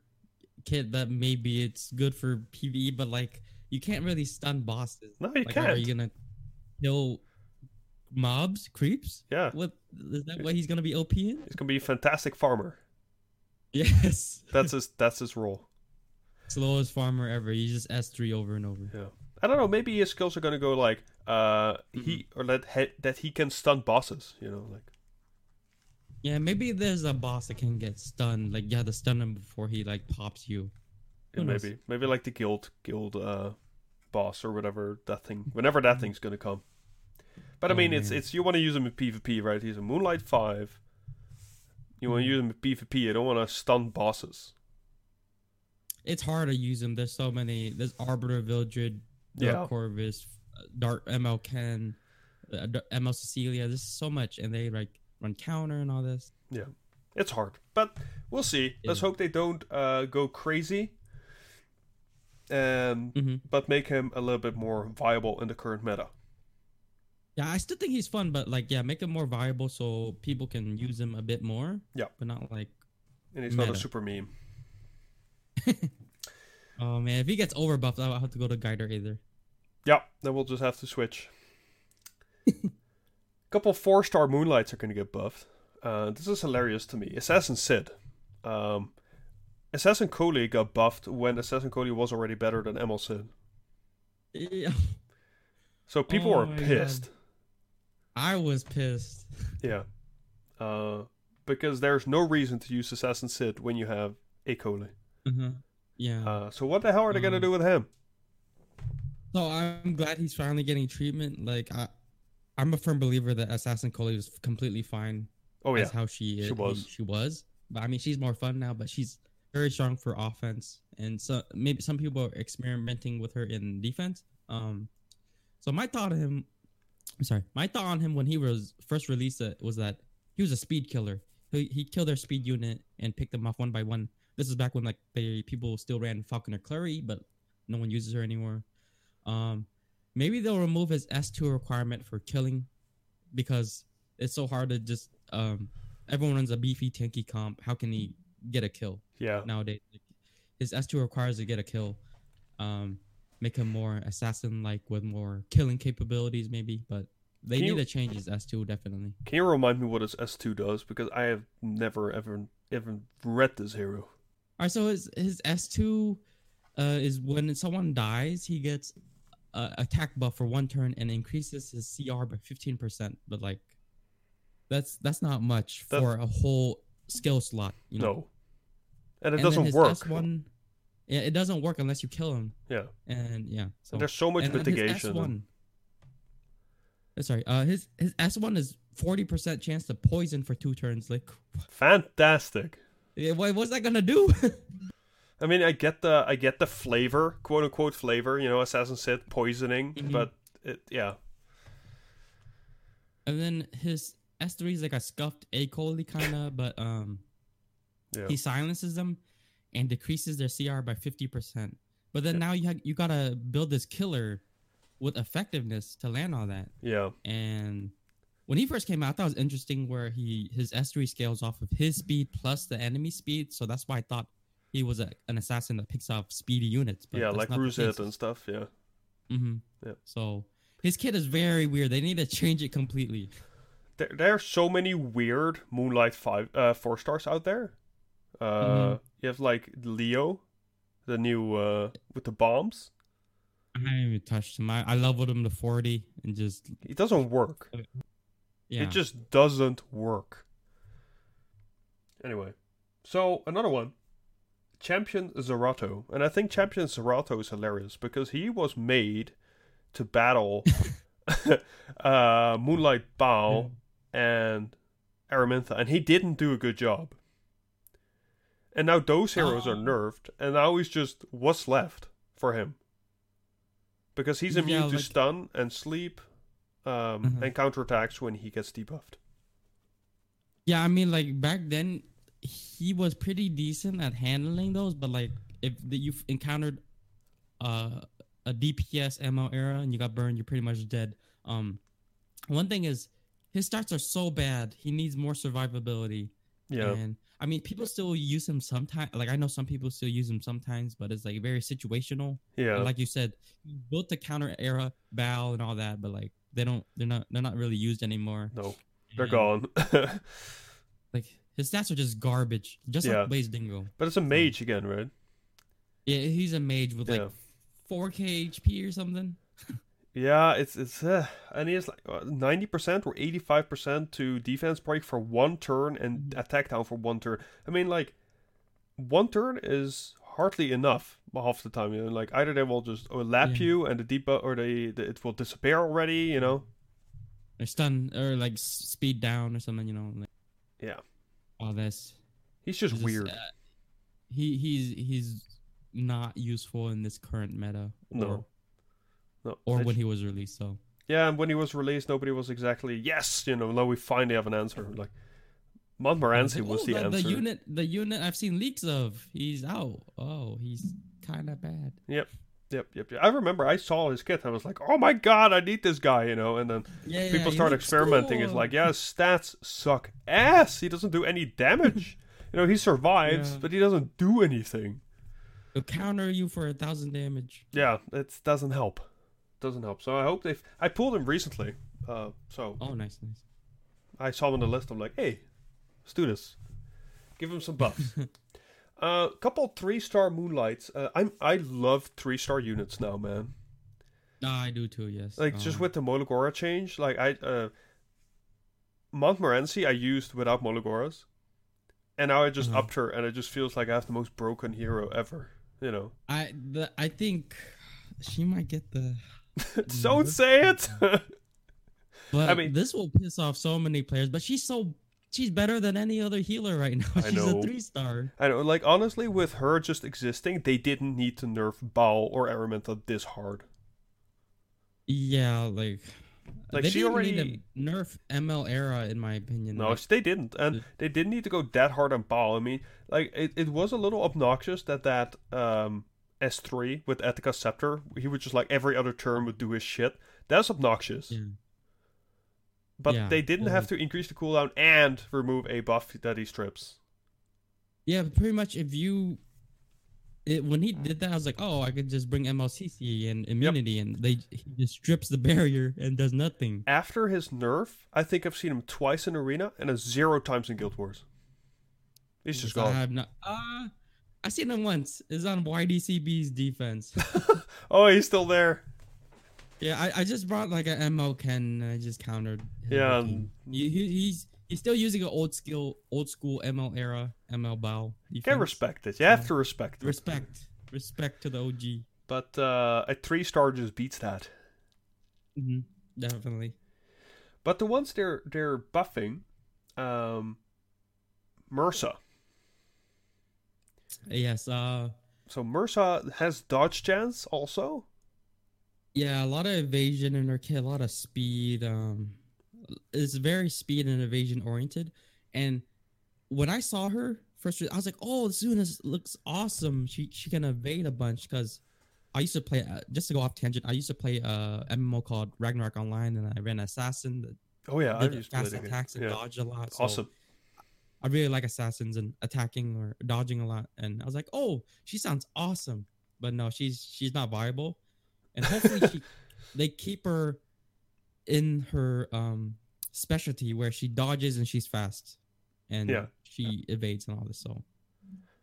kid that maybe it's good for PvE, but like you can't really stun bosses.
No, you
like,
can't.
Are you gonna kill mobs, creeps?
Yeah,
What is that? What he's gonna be OP in?
he's gonna be a fantastic farmer.
Yes,
That's his. That's his role.
slowest farmer ever. He just S three over and over.
Yeah. I don't know. Maybe his skills are gonna go like uh he or that he, that he can stun bosses. You know, like
Yeah, maybe there's a boss that can get stunned. Like you have to stun him before he like pops you. Knows?
maybe maybe like the guild guild uh boss or whatever that thing. Whenever that thing's gonna come. But I
Oh,
mean, it's it's you want to use him in PvP, right? He's a Moonlight Five. You want to
Mhm.
use him in PvP. You don't want to stun bosses.
It's hard to use him. There's so many. There's Arbiter, Vildred,
Yeah.
Dark Corvus, uh, Dark ML Ken, uh, ML Cecilia. There's so much, and they like run counter and all this. Yeah.
It's hard, but we'll see. Let's
Yeah.
hope they don't uh, go crazy. And
hmm
but make him a little bit more viable in the current meta.
Yeah, I still think he's fun, but like, yeah, make him more viable so people can use him a bit more.
Yeah.
but not like,
And he's not a super meme.
oh man, if he gets overbuffed, I'll have to go to Guider either.
Yeah, then we'll just have to switch. a couple four star moonlights are going to get buffed. Uh, this is hilarious to me. Assassin Cidd. Um, Assassin Coli got buffed when Assassin Coli was already better than Emil Sid.
Yeah,
So people
Oh
were
my
pissed.
I was pissed.
Yeah. Uh, because there's no reason to use Assassin Cidd when you have a Coley.
Uh-huh. Yeah.
Uh, so what the hell are they going to
Um,
do with him?
So I'm glad he's finally getting treatment. Like I, I'm a firm believer that Assassin Coli was completely fine
Oh, yeah.
as how she
She was.
She was. But I mean, she's more fun now. But she's very strong for offense, and so maybe some people are experimenting with her in defense. Um, so my thought of him, I'm sorry, my thought on him when he was first released uh, was that he was a speed killer. He he killed their speed unit and picked them off one by one. This is back when like they people still ran Falconer Kluri, but no one uses her anymore. Um, maybe they'll remove his S2 requirement for killing because it's so hard to just um everyone runs a beefy tanky comp. How can he get a kill
Yeah.
nowadays? Like, his S2 requires to get a kill. Um, make him more assassin like with more killing capabilities, maybe. But they
Can
need
you-
to change his S2 definitely.
Can you remind me what his S2 does? Because I have never ever even read this hero.
All right, so his his S two uh, is when someone dies, he gets uh, attack buff for one turn and increases his CR by fifteen percent. But like, that's that's not much
That-
for a whole skill slot. You know?
No. And it
And
doesn't work.
S1, yeah, it doesn't work unless you kill him.
Yeah.
And yeah, so
And there's so much
and then
mitigation.
His S1, uh, sorry, uh, his his S one is forty percent chance to poison for two turns. Like,
Fantastic.
yeah, what what's that gonna do?
I mean, I get the I get the flavor, quote unquote flavor. You know, Assassin said poisoning,
Mhm.
but it, yeah,
And then his S3 is like a scuffed A Coli kind of, but um,
yeah,
he silences them and decreases their CR by 50%. But then
Yeah.
now you ha- you gotta build this killer with effectiveness to land all that.
yeah,
And when he first came out, I thought it was interesting where he his S3 scales off of his speed plus the enemy speed. So that's why I thought he was a, an assassin that picks off speedy units. But
yeah, like Ruzet and stuff. Yeah,
Mm-hmm.
Yeah.
So his kit is very weird. They need to change it completely.
there, there are so many weird Moonlight five uh, four stars out there. Uh,
Mhm.
You have like Leo, the new uh, with the bombs.
I haven't even touched him. I, I leveled him to 40 and just
It doesn't work.
yeah.
It just doesn't work. Anyway, so another one, Champion Zerato, and I think Champion Zerato is hilarious because he was made to battle uh, Moonlight Baal and Aramintha, and he didn't do a good job. And now those heroes are
Oh.
nerfed, and now he's just what's left for him. Because he's immune
Yeah,
to
like-
stun and sleep, um,
Mhm.
and counterattacks when he gets debuffed.
Yeah, I mean, like back then, he was pretty decent at handling those. But like, if the, you've encountered uh, a DPS ML era and you got burned, you're pretty much dead. Um, one thing is, his starts are so bad. He needs more survivability.
Yeah,
And I mean, people still use him sometimes. Like I know some people still use him sometimes, but it's like very situational.
yeah,
And like you said, built the counter era, Bow and all that, but like they don't, they're not, they're not really used anymore.
no, they're
And,
gone.
Like his stats are just garbage, just
Yeah.
like Blaze Dingo.
but it's a mage again, right?
Yeah, he's a mage with like
Yeah.
4k HP or something.
Yeah, it's it's uh, and it's like ninety percent or eighty five percent to defense break for one turn and
Mhm.
attack down for one turn. I mean, like one turn is hardly enough half the time. You know, like either they will just uh, lap
Yeah.
you and the deep or they the, it will disappear already. You know.
Or stun or like speed down or something. You know, like
Yeah,
all this.
he's just
It's
weird.
uh, he he's he's not useful in this current meta.
No. No,
Or when he was released. So
yeah, and when he was released, nobody was exactly yes. You know, now we finally have an answer. Like Montmorency was
oh,
the,
the,
answer.
the unit the unit I've seen leaks of. He's out. Oh, he's kind of bad.
Yep, yep, yep. I remember I saw his kit. I was like, "Oh my god, I need this guy," you know. And then
Yeah,
people
he
start experimenting. It's like, yeah, stats suck ass. He doesn't do any damage. you know, he survives,
Yeah.
but he doesn't do anything.
He'll counter you for a thousand damage.
Yeah, it doesn't help. Doesn't help. So I hope they've. I pulled him recently. Uh, so
Oh, nice, nice.
I saw him on the list. I'm like, hey, let's do this. Give him some buffs. A uh, couple three star moonlights. Uh, I'm I love three star units now, man.
Ah, I do too. Yes.
like just
Um,
with the Molagora change, like I uh Montmorency I used without Molagoras. And now I just
Uh-huh.
upped her and it just feels like I have the most broken hero ever. You know.
I the I think she might get the.
Don't say it
But
I mean-
this will piss off so many players. But she's so she's better than any other healer right now.
I
she's a three star.
I know, like honestly, with her just existing, they didn't need to nerf Baal or Aramintha this hard.
Yeah, like.
Like,
they
she
didn't
already-
need to nerf ML era in my opinion.
No,
Like,
they didn't, and they didn't need to go that hard on Baal. I mean, like it, it was a little obnoxious that that um S three with Etica Scepter, he would just like every other turn would do his shit. That's obnoxious.
yeah.
But
Yeah,
they didn't have to increase the cooldown and remove a buff that he strips.
Yeah, pretty much if you it, when he did that, I was like, oh, I could just bring MLCC and immunity, and they he just strips the barrier and does nothing.
After his nerf, I think I've seen him twice in Arena and a zero times in Guild Wars. He's just
I
gone.
have not. Uh, I seen him once. It's on YDCB's defense.
Oh, he's still there.
yeah, I, I just brought like a MO Ken and I just countered.
Yeah.
He, he, he's he's still using an old skill, old school ML era ML bow.
You
defense.
can respect it. You have
Yeah.
to respect it.
respect, respect to the OG.
But uh, a three star just beats that.
hmm Definitely.
But the ones they're they're buffing, um, Mursa.
Yes. Uh.
So Mirsa has dodge chance also.
Yeah, a lot of evasion in her kit, a lot of speed. Um, it's very speed and evasion oriented. And when I saw her first, I was like, "Oh, Zunas looks awesome. She she can evade a bunch." Because I used to play uh, just to go off tangent. I used to play uh MMO called Ragnarok Online, and I ran assassin that
Oh yeah, I used to play
fast
the
attacks and
Yeah,
dodge a lot. So
awesome.
I really like assassins and attacking or dodging a lot. And I was like, oh, she sounds awesome. But no, she's she's not viable. And hopefully she they keep her in her um specialty where she dodges and she's fast. And
Yeah.
she evades and all this. So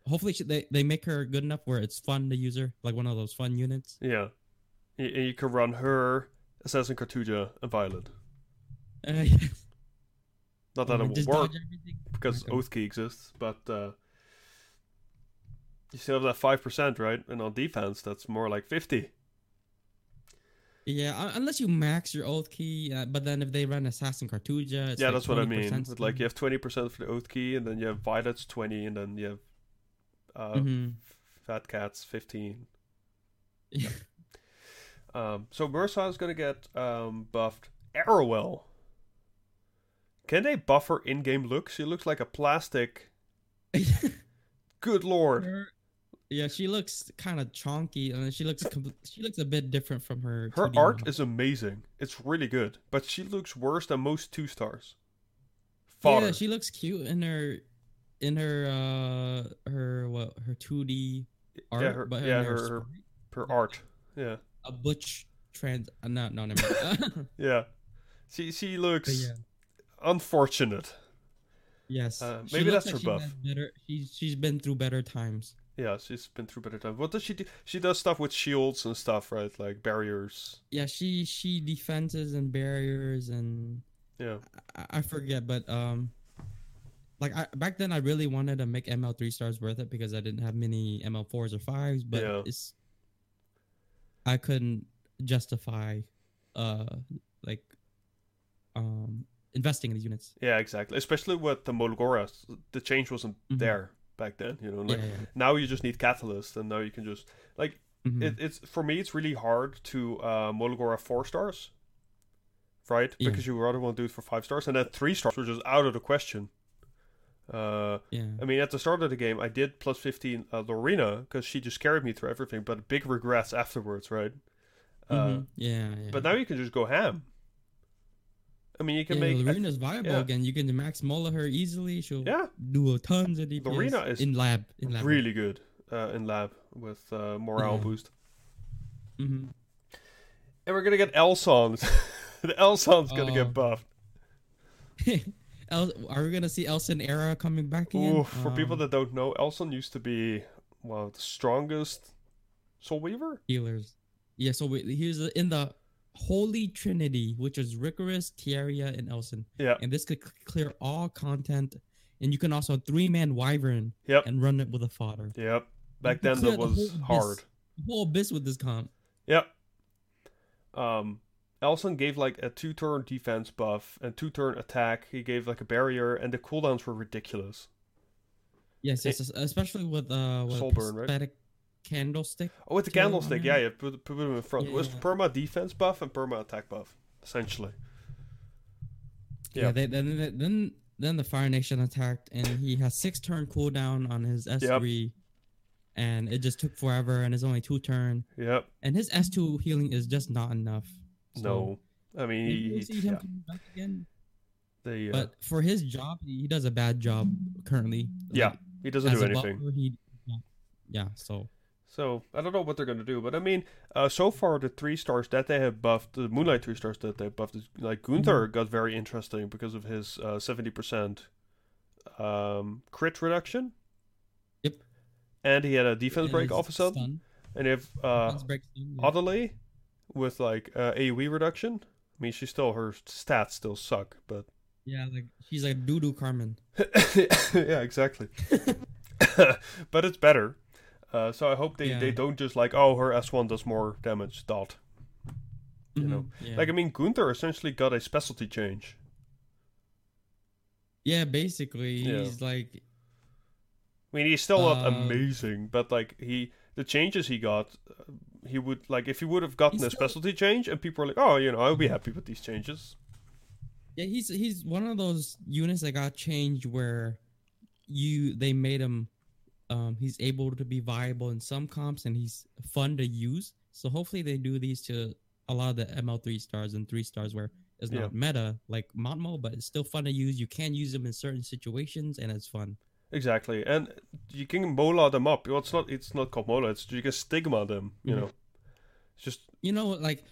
hopefully she, they, they make her good enough where it's fun to use her, like one of those fun units.
Yeah, you, you can run her, Assassin Cartuja, and Violet.
Uh, yeah.
Not that it will work because
Okay.
Oath Key exists, but uh, You still have that five percent, right? And on defense, that's more like fifty.
Yeah, unless you max your oath key, uh, but then if they run Assassin Cartuja, it's
yeah,
like
that's what I
20%
mean. Like you have twenty percent for the oath key, and then you have violets twenty, and then you have uh,
Mhm.
fat cats fifteen.
Yeah.
Um, so Mirsa is gonna get um, buffed. Arowell. Can they buff her in-game look? She looks like a plastic. Good lord.
Her- yeah, she looks kind of chonky, and she looks compl- she looks a bit different from her.
Her
2D
art
model.
is amazing. It's really good, but she looks worse than most two stars.
yeah, she looks cute in her in her uh her what her two D art,
yeah, her,
but in
yeah,
her,
her, her, her art. Yeah,
a butch trans. Uh, no, no, never
yeah. She she looks
yeah,
unfortunate.
yes.
Uh, maybe that's her buff.
Better, she's she's been through better times.
Yeah, she's been through better times. What does she do? She does stuff with shields and stuff, right? Like barriers.
Yeah, she she defenses and barriers and
Yeah,
I, I forget, but um, like I back then I really wanted to make ML three stars worth it because I didn't have many ML fours or fives, but
Yeah.
it's I couldn't justify uh like um investing in these units.
yeah, exactly. Especially with the Molagora, the change wasn't
Mhm.
there back then. You know, like
yeah, yeah.
now you just need catalyst, and now you can just like
Mhm.
it, it's for me it's really hard to uh Molagora four stars right
Yeah.
because you rather want to do it for five stars and then three stars were just out of the question uh
yeah.
I mean at the start of the game I did plus 15 uh, Lorena because she just carried me through everything but big regrets afterwards right uh
Mhm. yeah, yeah.
but now you can just go ham I mean you can
yeah,
make
Lorena's viable
yeah.
again. You can max Mola her easily. She'll
yeah
do a tons of DPS.
Lorena is
in lab. In lab.
really good uh, in lab with uh, morale
Yeah.
boost
hmm
and we're gonna get Elsons the Elson's gonna
Oh.
get buffed
El- are we gonna see Elson era coming back again?
Ooh, for people
Um,
that don't know, Elson used to be one of the strongest Soul Weaver.
healers. Yeah, so we, he was in the Holy Trinity, which is Rikoris, Tieria, and Elson.
Yeah,
And this could c- clear all content. And you can also three man Wyvern
Yep.
and run it with a fodder.
yep. Back then that
the
was
whole
hard.
The whole abyss with this comp.
Yep. Um, Elson gave like a two-turn defense buff and two-turn attack. He gave like a barrier, and the cooldowns were ridiculous.
Yes, yes, es- especially with uh with
Soulburn, right?
Pathetic candlestick.
Oh, with the candlestick, yeah, yeah. Put, put them in front. It was
Yeah.
perma defense buff and perma attack buff, essentially.
Yeah,
Yeah.
they, then then- then then the Fire Nation attacked, and he has six turn cooldown on his S three, and it just took forever, and it's only two turn,
Yep.
and his S two healing is just not enough. So
no, I mean,
maybe see him
yeah,
coming back again.
the, uh,
But for his job, he he does a bad job currently.
Yeah,
Like,
he doesn't do anything.
buffer, he, yeah, yeah, so
So I don't know what they're gonna do, but I mean, uh, so far the three stars that they have buffed, the Moonlight three stars that they buffed, like Gunther got very interesting because of his uh, seventy percent um, crit reduction.
Yep.
And he had a defense break off a sudden, and if uh,
break yeah.
Adelie with like uh, AOE reduction. I mean, she still her stats still suck, but
yeah, like she's like doo doo Carmen.
yeah, exactly. but it's better. Uh, so I hope they,
Yeah.
they don't just like oh her S one does more damage dot. You know,
Mhm, yeah.
Like I mean Gunther essentially got a specialty change.
yeah, basically
Yeah.
he's like
I mean he's still not
Um,
amazing, but like he the changes he got, uh, he would like if he would have gotten a
still-
specialty change and people are like oh you know I'll be happy with these changes.
Yeah, he's he's one of those units that got changed where you they made him um he's able to be viable in some comps and he's fun to use. So hopefully they do these to a lot of the ML three stars and three stars where it's
Yeah.
not meta like Montmo, but it's still fun to use. You can use them in certain situations and it's fun.
Exactly, and you can mola them up. It's not it's not called mola. It's you can stigma them. You
Mhm.
know, it's just
You know, like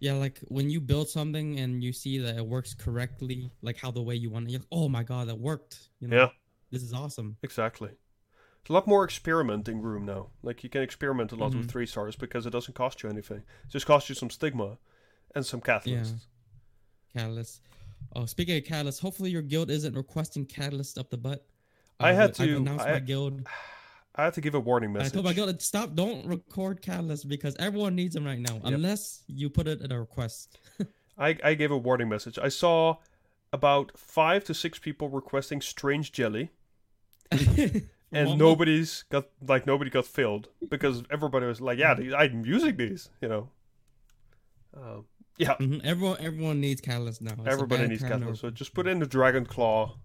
yeah, like when you build something and you see that it works correctly, like how the way you want it, you're like, oh my god, that worked. You know,
yeah.
this is awesome.
Exactly. A lot more experimenting room now. Like you can experiment a lot with
Mhm.
three stars because it doesn't cost you anything. It just costs you some stigma and some catalysts.
Catalyst. Oh, speaking of catalyst, hopefully your guild isn't requesting catalyst up the butt.
I had to-
announced
I-
my guild.
I had to give a warning
I
message.
told my to stop. Don't record Catalyst because everyone needs them right now, unless you put it in a request.
I, I gave a warning message. I saw about five to six people requesting strange jelly, and
Mama.
nobody's got like nobody got filled because everybody was like, "Yeah, these, I'm using these," you know. Um, yeah,
Mhm, Everyone, everyone needs Catalyst now. It's
everybody needs
time
catalyst.
to-
So just put in the dragon claw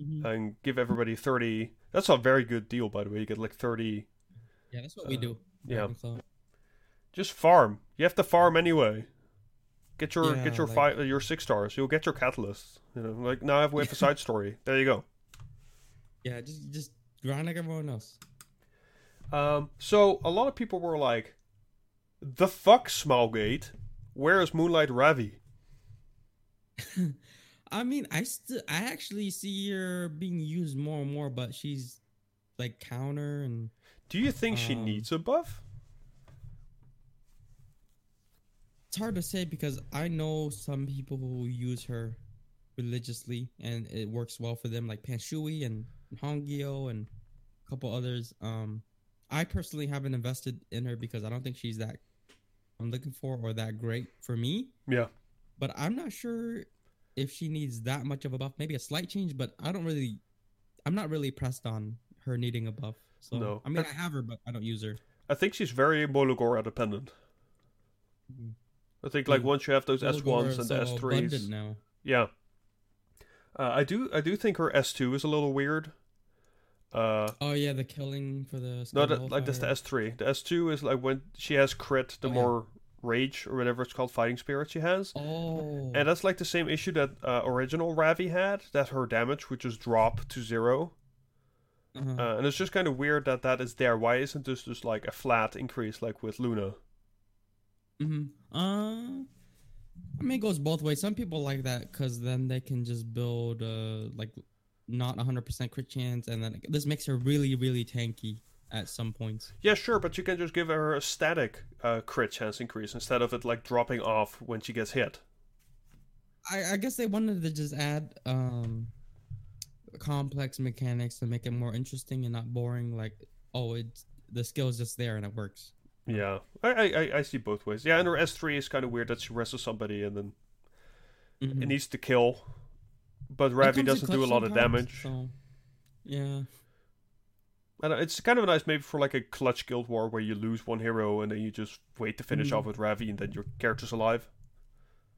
Mhm.
and give everybody thirty. That's a very good deal, by the way. You get like thirty.
Yeah, that's what we
uh,
do.
yeah.
Claw.
Just farm. You have to farm anyway. Get your
Yeah,
get your
like-
five your six stars. You'll get your catalyst. You know, like now we have a side story. There you go.
Yeah, just just grind like everyone else.
Um, so a lot of people were like, "The fuck, Smilegate? Where is Moonlight Ravi?"
I mean, I still, I actually see her being used more and more, but she's like counter and
Do you think she
Um,
needs a buff?
it's hard to say because I know some people who use her religiously and it works well for them, like Panshui and Hongyo and a couple others. Um, I personally haven't invested in her because I don't think she's that I'm looking for or that great for me.
Yeah.
But I'm not sure if she needs that much of a buff. Maybe a slight change, but I don't really. I'm not really pressed on her needing a buff. So
No.
I mean, I have her, but I don't use her.
I think she's very Molagora dependent.
Mhm.
I think like
Mm.
once you have those S ones and the S threes, yeah. Uh, I do I do think her S two is a little weird. Uh,
Oh yeah, the killing for the
no, that, like that's the S three. The S two is like when she has crit, the
Oh, yeah.
more rage or whatever it's called, fighting spirit she has.
Oh,
And that's like the same issue that uh, original Ravi had, that her damage would just drop to zero.
uh-huh.
Uh, and it's just kind of weird that that is there. Why isn't this just like a flat increase like with Luna?
hmm Uh, I mean, it goes both ways. Some people like that because then they can just build uh like not 100% crit chance, and then this makes her really, really tanky at some points.
Yeah, sure, but you can just give her a static uh, crit chance increase instead of it like dropping off when she gets hit.
I, I guess they wanted to just add um complex mechanics to make it more interesting and not boring. Like, oh, it's the skill is just there and it works.
Yeah, I I, I- see both ways. Yeah, and her S three is kind of weird that she wrestles somebody and then
Mhm.
it needs to kill, but Ravi doesn't do a lot of damage.
So, yeah.
And it's kind of nice maybe for like a clutch guild war where you lose one hero and then you just wait to finish
Mhm.
off with Ravi and then your character's alive.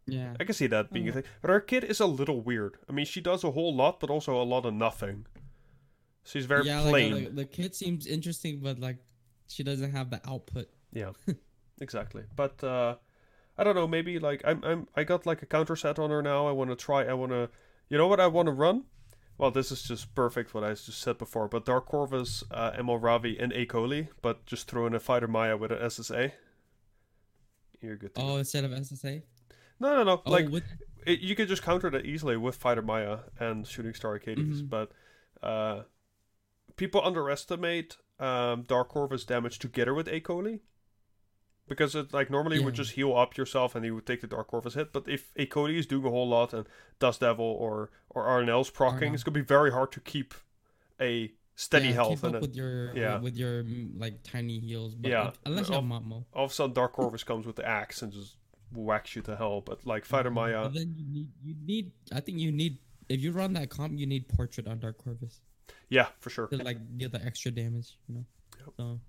Yeah.
I can see that being a
Oh.
thing. But our kid is a little weird. I mean, she does a whole lot, but also a lot of nothing. She's very
yeah,
plain.
Like, the, the kid seems interesting, but like she doesn't have the output.
Yeah, exactly. But uh, I don't know. Maybe like I'm, I'm I got like a counter set on her now. I want to try. I want to. You know what I want to run? Well, this is just perfect. What I just said before. But Dark Corvus, uh, Emil Ravi, and A. Coli. But just throw in a Fighter Maya with an SSA. You're good. To go.
Oh, instead of SSA.
No, no, no.
Oh,
like it, you could just counter that easily with Fighter Maya and Shooting Star Achates,
Mhm.
but uh, people underestimate um, Dark Corvus damage together with A. Coli. Because it like normally you would just heal up yourself and you would take the Dark Corvus hit, but if A. Coli is doing a whole lot and Dust Devil or or Arnell's procking,
Arnell.
it's gonna be very hard to keep a steady
yeah,
health
Keep
and
with your
yeah.
with your like tiny heals. But
Yeah.
if- unless you have. Matmo.
all of a sudden Dark Corvus comes with the axe and just whacks you to hell. But like Fighter
Mhm.
Maya,
But then you need you need. I think you need if you run that comp, you need portrait on Dark Corvus
yeah, for sure.
to like get the extra damage. You know.
Yep.
So.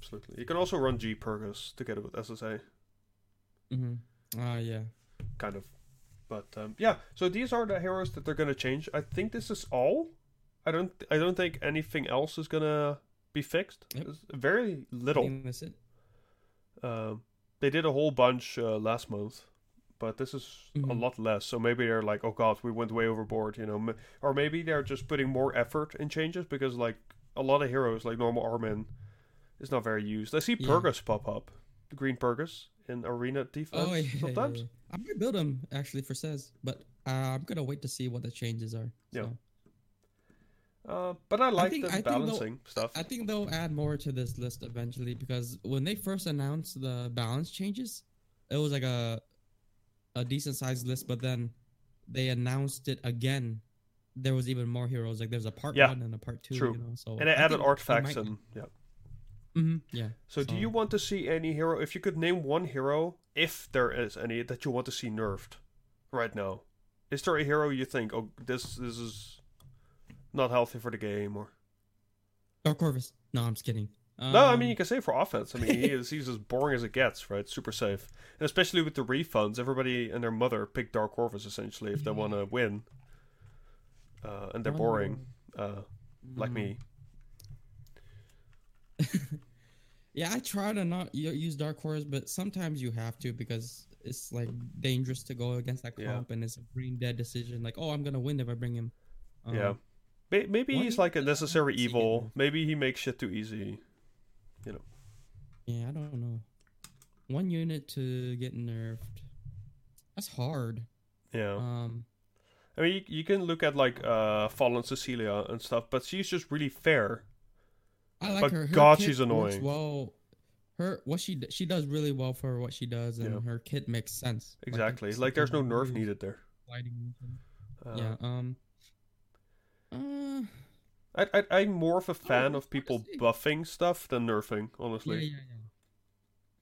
Absolutely. You can also run G Purgus together with SSA,
Mm-hmm. Ah, yeah.
kind of. But um, yeah, so these are the heroes that they're gonna change. I think this is all. I don't. I don't think anything else is gonna be fixed.
Yep.
Very little.
that's it.
Um, they did a whole bunch uh, last month, but this is a
Mhm.
lot less. So maybe they're like, oh god, we went way overboard, you know. Or maybe they're just putting more effort in changes because like a lot of heroes, like normal Armin, is not very used. I see
Yeah.
Purgus pop up, the green Purgus in arena defense
Oh yeah,
sometimes.
yeah. I might build them actually for says, but uh, I'm gonna wait to see what the changes are.
Yeah. Uh, but I like
think-
the
I
balancing stuff.
I think they'll add more to this list eventually because when they first announced the balance changes, it was like a a decent sized list, but then they announced it again there was even more heroes. Like there's a part
Yeah.
one and a part two.
True.
You know, so
and it
I
added artifacts and yeah.
Mhm, yeah.
So, do you want to see any hero? If you could name one hero, if there is any, that you want to see nerfed right now, is there a hero you think, oh, this this is not healthy for the game, or
Dark Corvus? No, I'm just kidding.
no? I
Um,
mean, you can say for offense. I mean, he is he's as boring as it gets, right? Super safe, and especially with the refunds, everybody and their mother pick Dark Corvus essentially if they want to win, uh, and they're boring, uh, like
mm,
me.
Yeah, I try to not use Dark Horse, but sometimes you have to because it's like dangerous to go against that
Yeah.
and it's a brain dead decision. Like, oh, I'm gonna win if I bring him. Um,
yeah, maybe he's like a necessary
want to see get
evil. Maybe he makes shit too easy. You know.
Yeah, I don't know. One unit to get nerfed. That's hard.
Yeah.
Um,
I mean, you, you can look at like uh, Fallen Cecilia and stuff, but she's just really fair.
I like
But
her. her
God, she's annoying.
Well, her what she she does really well for what she does, and
Yeah.
her kit makes sense.
Exactly.
it's
Like, there's no nerf needed there. Uh,
yeah. Um. Uh.
I, I, I'm more of a fan
Oh,
of people buffing stuff than nerfing,
Yeah,
honestly.
yeah, yeah.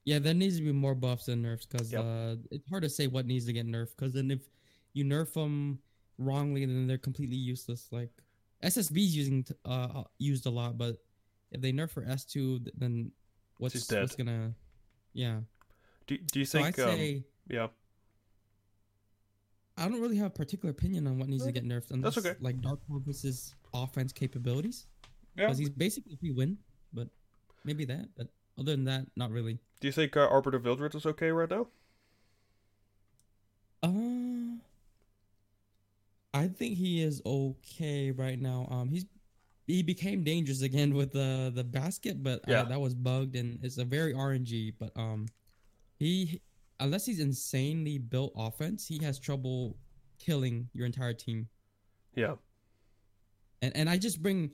Yeah, there needs to be more buffs than nerfs because
Yep.
uh, it's hard to say what needs to get nerfed. Because then if you nerf them wrongly, then they're completely useless. Like SSB's using t- uh used a lot, but if they nerf for S two, then what's what's gonna yeah?
Do, do you
So
think? um,
say
yeah.
I don't really have a particular opinion on what needs to get nerfed.
That's okay.
Like Dark Corvus's offense capabilities,
Yeah.
because he's basically free win, but maybe that. But other than that, not really.
Do you think uh, Arbiter Vildred is okay right now?
Uh, I think he is okay right now. Um, he's he became dangerous again with the the basket, but uh, that was bugged and it's a very RNG. But um, he unless he's insanely built offense, he has trouble killing your entire team.
Yeah.
And and I just bring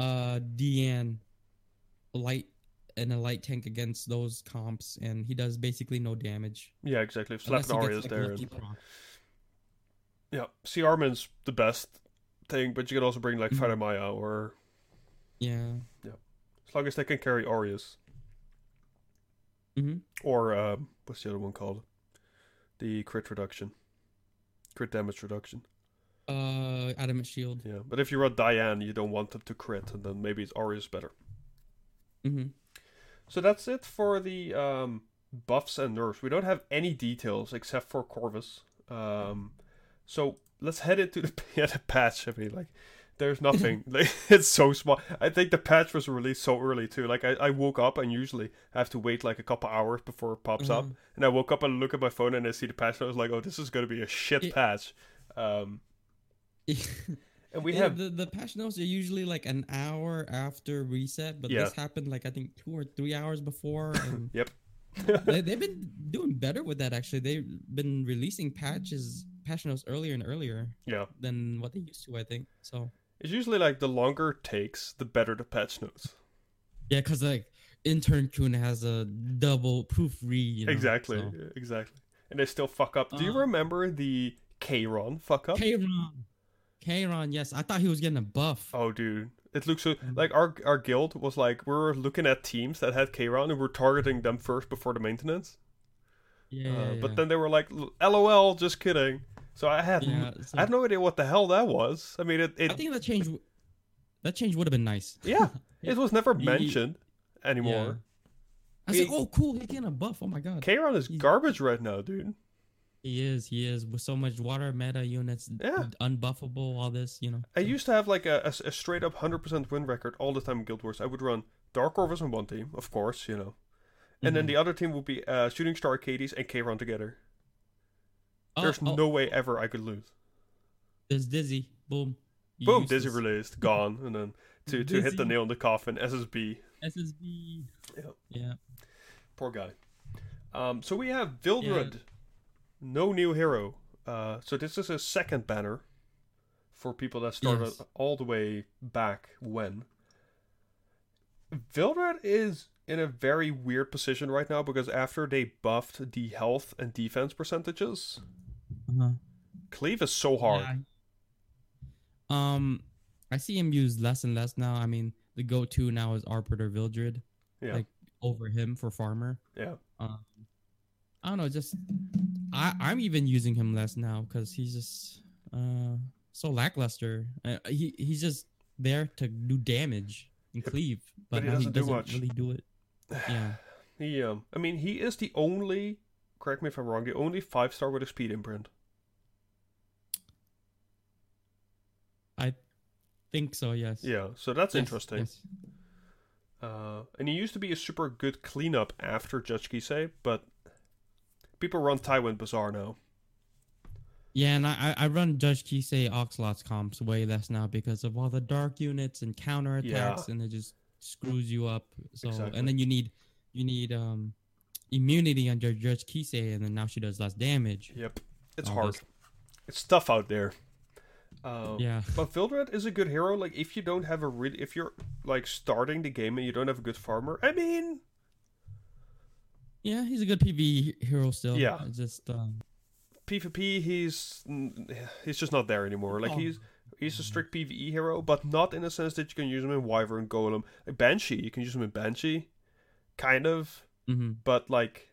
uh Deanne light and a light tank against those comps, and he does basically no damage.
Yeah, exactly. If Slap is
like,
there. and- yeah. See, Armin's the best thing, but you can also bring like
Mhm.
Maya or.
Yeah.
yeah, As long as they can carry Aureus.
Mm-hmm.
Or, um, what's the other one called? The crit reduction. Crit damage reduction.
Uh, adamant shield.
Yeah, but if you run Diane, you don't want them to crit, and then maybe it's Aureus better.
Mm-hmm.
So that's it for the um, buffs and nerfs. We don't have any details except for Corvus. Um, so let's head into the, yeah, the patch. I mean, like, there's nothing. like, it's so small. I think the patch was released so early too. Like, I, I woke up and usually I have to wait like a couple hours before it pops up.
Mhm.
And I woke up and look at my phone and I see the patch. And I was like, oh, this is going to be a shit
It-
patch. Um, and we
Yeah,
have
the the patch notes are usually like an hour after reset, but
Yeah.
this happened like I think two or three hours before, and
Yep.
they, they've been doing better with that. Actually, they've been releasing patches patch notes earlier and earlier
yeah.
than what they used to. I think so.
It's usually like the longer it takes, the better the patch notes.
Yeah, because like intern Kun has a double proofread. You know,
exactly,
so.
exactly. And they still fuck up. Do you
Uh,
remember the Kron fuck up?
Kayron, Kayron, yes, I thought he was getting a buff.
oh, dude, it looks so.
Mm.
Like our our guild was like we were looking at teams that had Kron and we're targeting them first before the maintenance.
yeah,
uh,
yeah,
But then they were like, "LOL, just kidding." So I had
Yeah, so-
I had no idea what the hell that was. I mean, it, it
I think that change, that change would have been nice.
yeah, it was never mentioned anymore.
I was like, oh, cool, he's getting a buff. Oh my god.
Kron is
He's-
garbage right now, dude.
He is, he is with so much water meta units,
Yeah.
unbuffable, all this, you know.
I
so-
used to have like a, a, a straight up 100% win record all the time in Guild Wars. I would run Dark Corvus on one team, of course, you know. And then
Mhm.
the other team would be uh, Shooting Star Achates and K-Run together.
Oh,
There's
oh,
no way ever I could lose.
There's Dizzy. Boom. You
Boom. Dizzy released, gone. And then to, to hit the nail in the coffin, SSB.
SSB.
Yeah.
Yeah.
Poor guy. Um, so we have Vildred, no new hero. Uh, so this is a second banner for people that started
Yes.
all the way back when. Vildred is in a very weird position right now because after they buffed the health and defense percentages,
Uh-huh.
Cleave is so hard.
Yeah. Um, I see him used less and less now. I mean, the go-to now is Arbiter Vildred.
Yeah.
Like over him for farmer.
Yeah.
Um, I don't know. Just I I'm even using him less now because he's just uh so lackluster. Uh, he he's just there to do damage and cleave,
But
but,
he
now he
doesn't do much.
really do it. Yeah.
He um I mean he is the only correct me if I'm wrong, the only five star with a speed imprint.
Think so. Yes.
Yeah, so that's
Yes,
interesting.
yes.
Uh, and he used to be a super good cleanup after Judge Kise, but people run Tywin Basar now.
Yeah, and I I run Judge Kise Oxlot's comps way less now because of all the dark units and counter attacks, and it just screws you up. So
Exactly.
and then you need you need um immunity under Judge Kise, and then now she does less damage.
Yep, it's
All
hard.
this-
It's tough out there. Um,
Yeah.
But Vildred is a good hero. Like if you don't have a really, if you're like starting the game and you don't have a good farmer, I mean,
Yeah, he's a good PV hero still.
Yeah.
It's just um,
PvP, he's he's just not there anymore. Like
Oh.
he's he's a strict PvE hero, but not in the sense that you can use him in Wyvern Golem. Like Banshee, you can use him in Banshee, kind of.
mhm.
but like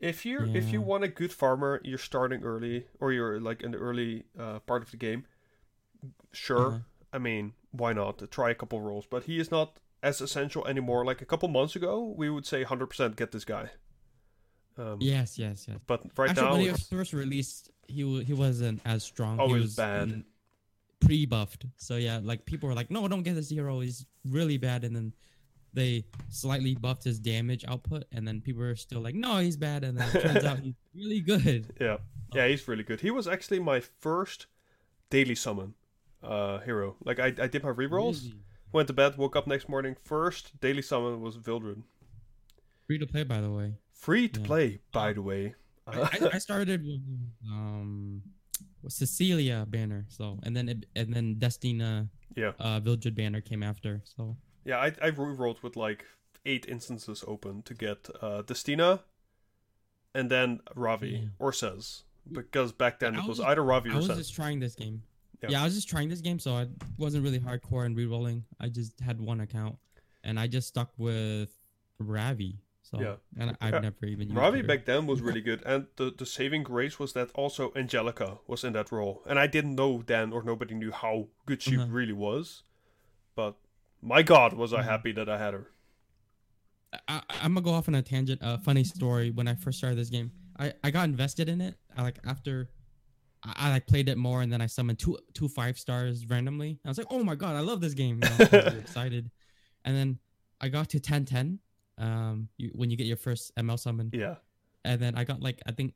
if you are if you want a good farmer you're starting early or you're like in the early uh, part of the game sure
Uh-huh.
i mean why not try a couple roles but he is not as essential anymore like a couple months ago we would say 100% get this guy um,
yes, yes, yes.
but right
Actually,
now
when he was first released, he wa- he wasn't as strong.
Oh,
he
was
was
bad.
pre-buffed. So yeah, like people were like, "No, don't get this hero. He's really bad." And then they slightly buffed his damage output, and then people were still like, "No, he's bad." And then it turns out he's really good.
yeah yeah he's really good he was actually my first daily summon uh hero like i, I did my rerolls
Really.
went to bed woke up next morning first daily summon was Vildred
Free to play, by the way.
Free to
Yeah.
play, by the way.
I, I, I started with um Cecilia banner, so and then it, and then Destina
yeah,
uh Vildred banner came after. So
yeah. I I rolled with like eight instances open to get uh Destina, and then Ravi
Yeah.
or Sez because back then
I
it was
was-
either Ravi
I
or
was
Sez.
just trying this game.
Yeah.
Yeah. I was just trying this game, so I wasn't really hardcore and rerolling. I just had one account, and I just stuck with Ravi. So
Yeah.
and I've
Yeah.
never even used
Ravi
her.
back then was really good, and the the saving grace was that also Angelica was in that role, and I didn't know then or nobody knew how good she
Uh-huh.
really was, but my God, was I
Mhm.
happy that I had her.
I, I'm gonna go off on a tangent. A funny story. When I first started this game, I, I got invested in it. I like after I, I like played it more, and then I summoned two two five stars randomly. I was like, oh my god, I love this game. I was really excited. And then I got to 1010. Um, you, when you get your first ML summon,
Yeah,
and then I got like I think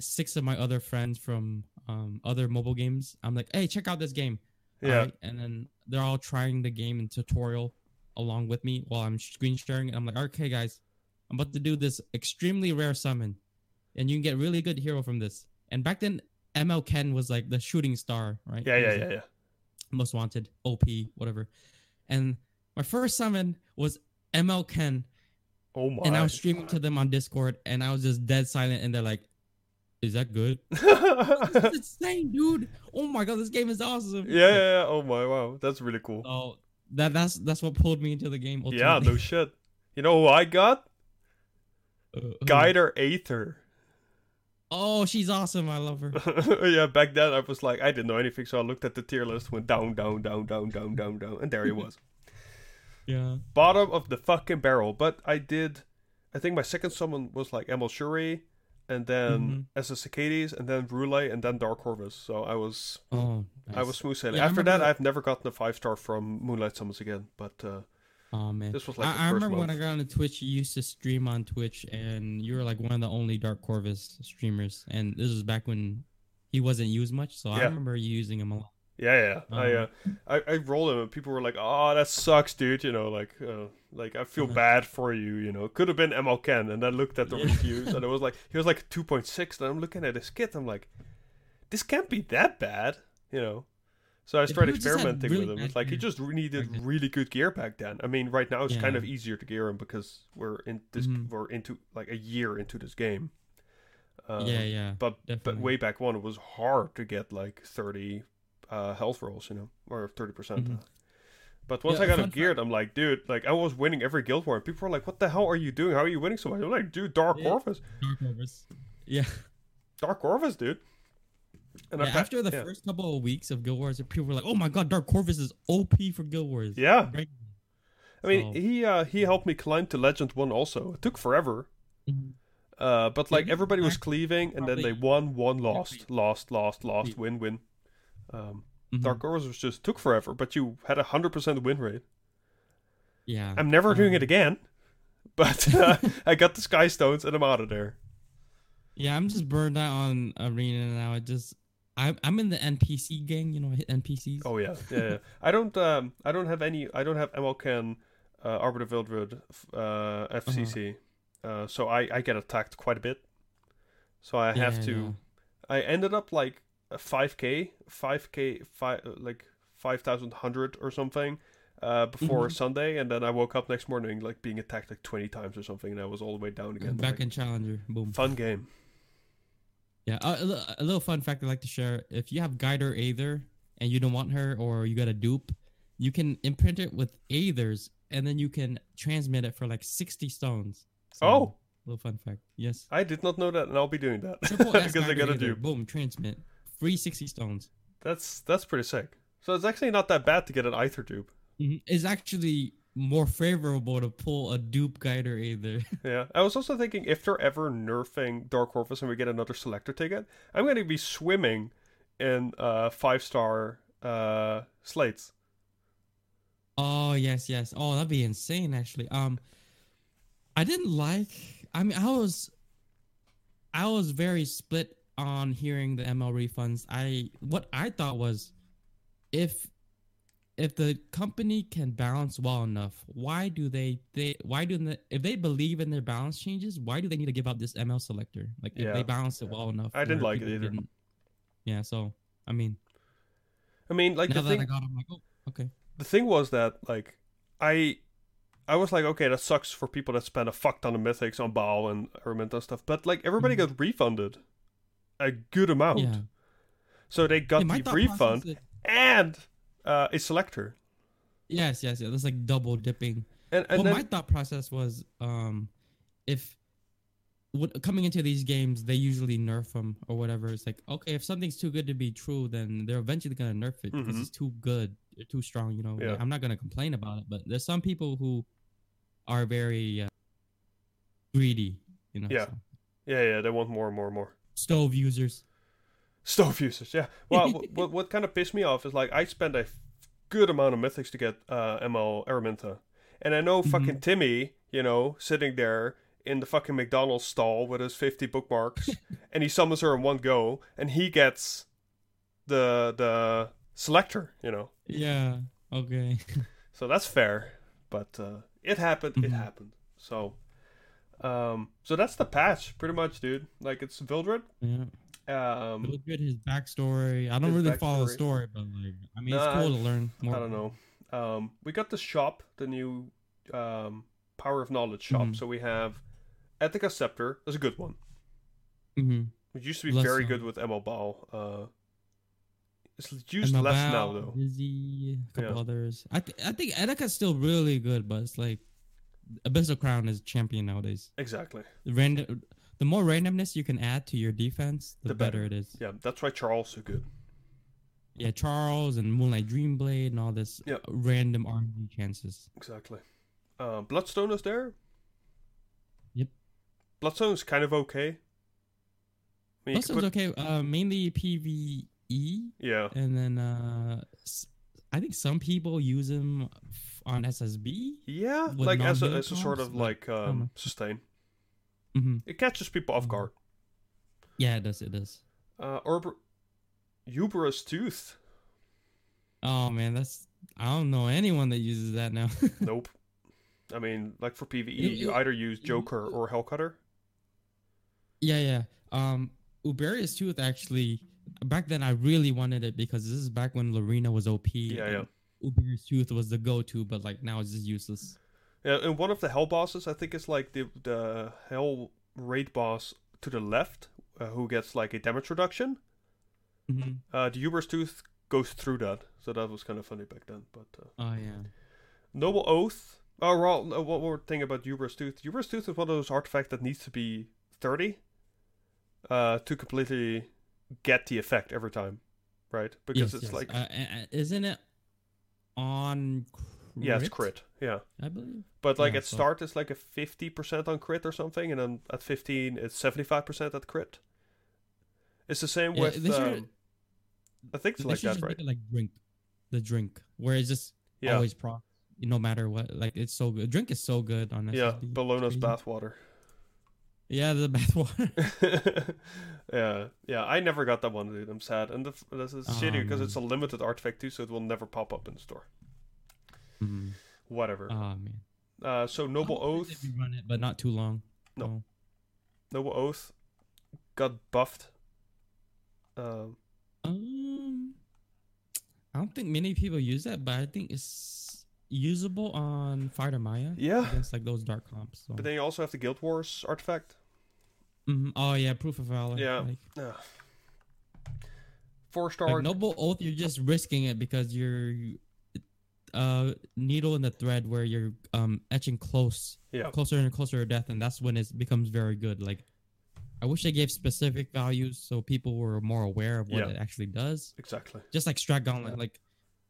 six of my other friends from um other mobile games. I'm like, hey, check out this game.
Yeah,
Alright, And then they're all trying the game and tutorial along with me while I'm screen sharing. And I'm like, okay, guys, I'm about to do this extremely rare summon, and you can get really good hero from this. And back then, ML Ken was like the shooting star, right?
yeah, yeah, yeah,
like,
yeah.
Most wanted, OP, whatever. And my first summon was ML Ken,
Oh my!
and I was streaming to them on Discord, and I was just dead silent, and they're like, "Is that good?"
yeah,
It's insane, dude. Oh my god, this game is awesome.
yeah, yeah. Oh my! Wow, that's really cool.
So that that's that's what pulled me into the game.
Yeah, no shit. You know who I got?
Uh.
Guider Aither.
Oh, she's awesome. I love her.
yeah, back then I was like, I didn't know anything, so I looked at the tier list, went down, down, down, down, down, down, down, and there he was.
Yeah.
Bottom of the fucking barrel. But I did, I think my second summon was like ML Shuri, and then
Mhm.
as a Cicades, and then Brule, and then Dark Corvus. So I was,
Oh.
I was smooth sailing.
Yeah,
After that,
remember-
I've never gotten a five star from Moonlight Summons again. But uh,
Oh man.
this was like the
I, I
first
remember when I got on Twitch, you used to stream on Twitch, and you were like one of the only Dark Corvus streamers. And this was back when he wasn't used much, so I remember you using him a lot.
Yeah, yeah. I, uh,
Um,
I I rolled him, and people were like, "Oh, that sucks, dude." You know, like, uh, like I feel bad for you. You know, could have been ML Ken, and I looked at the
Yeah.
reviews, and it was like he was like two point six, and I'm looking at his kit, I'm like, this can't be that bad, you know. So I
Yeah,
started
people just had
experimenting
really
with him. It's like he just needed really good gear back then. I mean, right now it's kind of easier to gear him because we're in this
Mhm.
we're into like a year into this game. Um,
yeah, yeah.
But but way back when, it was hard to get like thirty uh, health rolls, you know, or thirty percent.
Mhm.
But once
Yeah,
I got him geared, I'm like, dude, like I was winning every guild war, and people were like, "What the hell are you doing? How are you winning so much?" I'm like, "Dude, Dark
Yeah.
Corvus,
Dark Corvus. Yeah.
Dark Corvus, dude." And
yeah after the
yeah.
first couple of weeks of Guild Wars, people were like, "Oh my god, Dark Corvus is OP for Guild Wars."
yeah,
Right.
I mean,
So-
he uh, he helped me climb to Legend One. Also, it took forever.
Mhm.
Uh, but like everybody was cleaving, and then they won, won, lost, lost, lost, lost, win, win. Um,
Mhm.
Dark Corvus just took forever, but you had a hundred percent win rate.
Yeah.
I'm never doing it
Um,
again, but uh, I got the Sky Stones and I'm out of there.
Yeah, I'm just burned out on Arena now. I just I'm I'm in the NPC gang, you know, hit NPCs.
Oh yeah, yeah. yeah. I don't, um, I don't have any. I don't have ML Ken, uh, Arbiter Vildred, uh, FCC, uh so I I get attacked quite a bit. So I have
Yeah,
to.
yeah.
I ended up like 5k, 5k, five like five thousand hundred or something. Uh, before
Mhm.
Sunday, and then I woke up next morning like being attacked like twenty times or something, and I was all the way down again.
Back
Like,
in Challenger, boom.
fun game.
Yeah, a, a little fun fact I'd like to share: if you have Guider Aither and you don't want her, or you got a dupe, you can imprint it with Aithers, and then you can transmit it for like sixty stones.
Oh.
little fun fact. Yes,
I did not know that, and I'll be doing that because I gotta
Aither,
do.
boom, transmit, free sixty stones.
That's that's pretty sick. So it's actually not that bad to get an Aither dupe.
Mhm. It's actually more favorable to pull a dupe Guider Aither.
Yeah. I was also thinking if they're ever nerfing Dark Corvus and we get another selector ticket, I'm going to be swimming in uh five star uh slates.
Oh yes, yes. Oh, that'd be insane. Actually, um, I didn't like. I mean, I was, I was very split on hearing the ML refunds. I what I thought was, if, if the company can balance well enough, why do they they why do they if they believe in their balance changes, why do they need to give out this ML selector? Like if
Yeah.
they balance it well enough.
I didn't like it either.
didn't- Yeah. So I mean,
I mean, like
now
the
that
thing
I got, it, I'm like, oh, okay.
the thing was that like I I was like, okay, that sucks for people that spend a fuck ton of mythics on Baal and Ermint and stuff, but like everybody
Mhm.
got refunded a good amount.
Yeah.
So they got
Yeah,
the refund and uh, a selector.
Yes, yes, yeah. That's like double dipping.
And and
well,
then
my thought process was, um, if what, coming into these games, they usually nerf them or whatever. It's like, okay, if something's too good to be true, then they're eventually gonna nerf it because
Mhm.
it's too good, too strong. You know, Like, I'm not gonna complain about it, but there's some people who are very uh, greedy. You know,
Yeah.
so.
yeah, yeah, they want more and more and more.
Stove users.
Stove users, yeah. Well, what, what what kind of pissed me off is like I spent a good amount of mythics to get uh, ML Aramintha, and I know
Mhm.
fucking Timmy, you know, sitting there in the fucking McDonald's stall with his fifty bookmarks, and he summons her in one go, and he gets the the selector, you know.
Yeah. Okay.
So that's fair, but uh, it happened. It
Mhm.
happened. So, um, so that's the patch, pretty much, dude. Like it's Vildred.
yeah.
Um,
good. His backstory. I don't really follow the story, but like, I mean,
Nah,
it's cool to learn more.
I don't know. Um, we got the shop, the new um, Power of Knowledge shop.
Mhm.
So we have Etica Scepter. That's a good one.
Mm-hmm.
It used to be
Less
very good with ML Baal. Uh, it's used less now, though.
Dizzy, a couple
Yeah.
others. I th- I think Etica's still really good, but it's like Abyssal Crown is champion nowadays.
Exactly.
The random, the more randomness you can add to your defense, the,
The
better.
better.
it is.
Yeah, that's why Charles is so good.
Yeah, Charles and Moonlight Dreamblade and all this
Yeah.
random RNG chances.
Exactly. Um, Bloodstone is there.
Yep.
Bloodstone is kind of okay. I mean, could
it's okay. Uh, mainly PVE,
yeah,
and then uh, I think some people use them on SSB.
yeah, like as a, as a sort of
like,
um, sustain.
hmm
It catches people off guard.
Yeah, it does. It does.
Uh, Orb- Uberius Tooth.
Oh man, that's I don't know anyone that uses that now.
Nope. I mean, like for PVE,
You-
you
you-
either use Joker or Hellcutter.
yeah, yeah. Um, Uberius Tooth actually. Back then, I really wanted it because this is back when Lorina was OP.
Yeah, yeah.
Uber's Tooth was the go-to, but like now it's just useless.
Yeah, and one of the Hell bosses, I think, is like the the Hell raid boss to the left, uh, who gets like a damage reduction.
hmm
Uh, the Uber's Tooth goes through that, so that was kind of funny back then. But uh,
Oh yeah.
Noble Oath. Oh, well, one more thing about Uber's Tooth. Uber's Tooth is one of those artifacts that needs to be 30 uh, to completely get the effect every time, right? Because
yes,
it's
yes.
like,
uh, isn't it on? Crit,
yeah, it's crit. Yeah.
I believe.
But like
Yeah,
at
so-
start, it's like a 50% on crit or something, and then at 15, it's 75% at crit. It's the same
Yeah,
with. Um, I think it's like that, right?
it like drink, the drink, where it's just
Yeah.
always pro, no matter what. Like it's so good. Drink is so good on
this,
Yeah.
Bologna's bathwater.
Yeah, the bathwater.
yeah, yeah. I never got that one, dude. I'm sad, and the, this is
Oh,
shitty because it's a limited artifact too, so it will never pop up in the store.
Mhm.
Whatever.
Oh man.
Uh, so noble
I'm
oath,
run it, but not too long.
No. noble oath, got buffed. Um,
Um, I don't think many people use that, but I think it's usable on Fighter Maya.
Yeah.
against like those dark comps. So.
but then you also have the Guild Wars artifact.
Mhm. Oh yeah, proof of valor.
Yeah.
Like.
Four
like
star.
noble oath, you're just risking it because you're uh needle in the thread where you're um etching close
Yeah.
closer and closer to death and that's when it becomes very good like i wish they gave specific values so people were more aware of what
Yeah.
it actually does
Exactly.
just like strat gauntlet like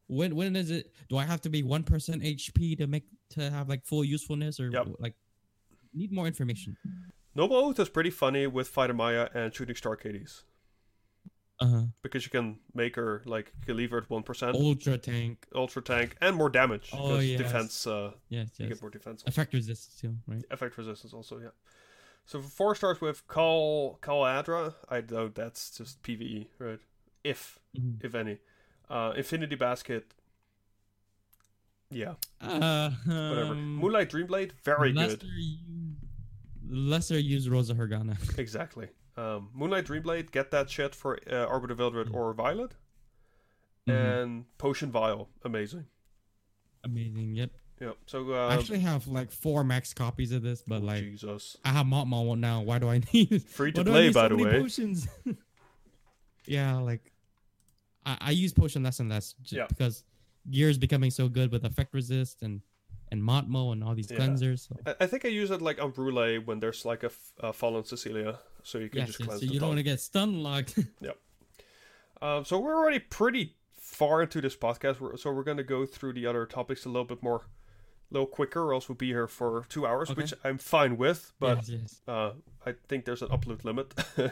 when when is it do i have to be 1% hp to make to have like full usefulness or
Yep.
like need more information
Noble Oath is pretty funny with Fighter Maya and Shooting Star Achates
uh-huh
because you can make her like you can leave her at one percent,
ultra tank
ultra tank, and more damage.
Oh,
because
yes.
defense. Uh,
yes
you get more defense.
effect resist too right
effect resistance also yeah so for four stars with Call Caladra, I know that's just PVE, right? If
Mhm.
if any. Uh Infinity Basket. Yeah,
uh
whatever.
um,
Moonlight Dreamblade, very good.
u- lesser use rosa hergana
Exactly. Um Moonlight Dreamblade, get that shit for uh, Arbiter Vildred
Mm.
or Violet.
Mhm.
And Potion Vial, amazing.
amazing yep
Yep. So uh
I actually have like four max copies of this, but like
Jesus.
I have Montmo one now. Why do I need
Free to
why do I
play by
so
the way.
Potions? yeah, like I, I use potion less and less just
Yeah.
because gear is becoming so good with effect resist and and Montmo and all these
Yeah.
cleansers. So.
I, think I use it like on Brule when there's like a, f- a fallen Cecilia, so you can
Yes,
just
yes,
cleanse
so you don't
top.
want to get stun locked.
Um, so we're already pretty far into this podcast, we're, so we're going to go through the other topics a little bit more, a little quicker, or else we'll be here for two hours,
Okay.
which I'm fine with. But
yes,
uh, I think there's an upload limit.
yeah,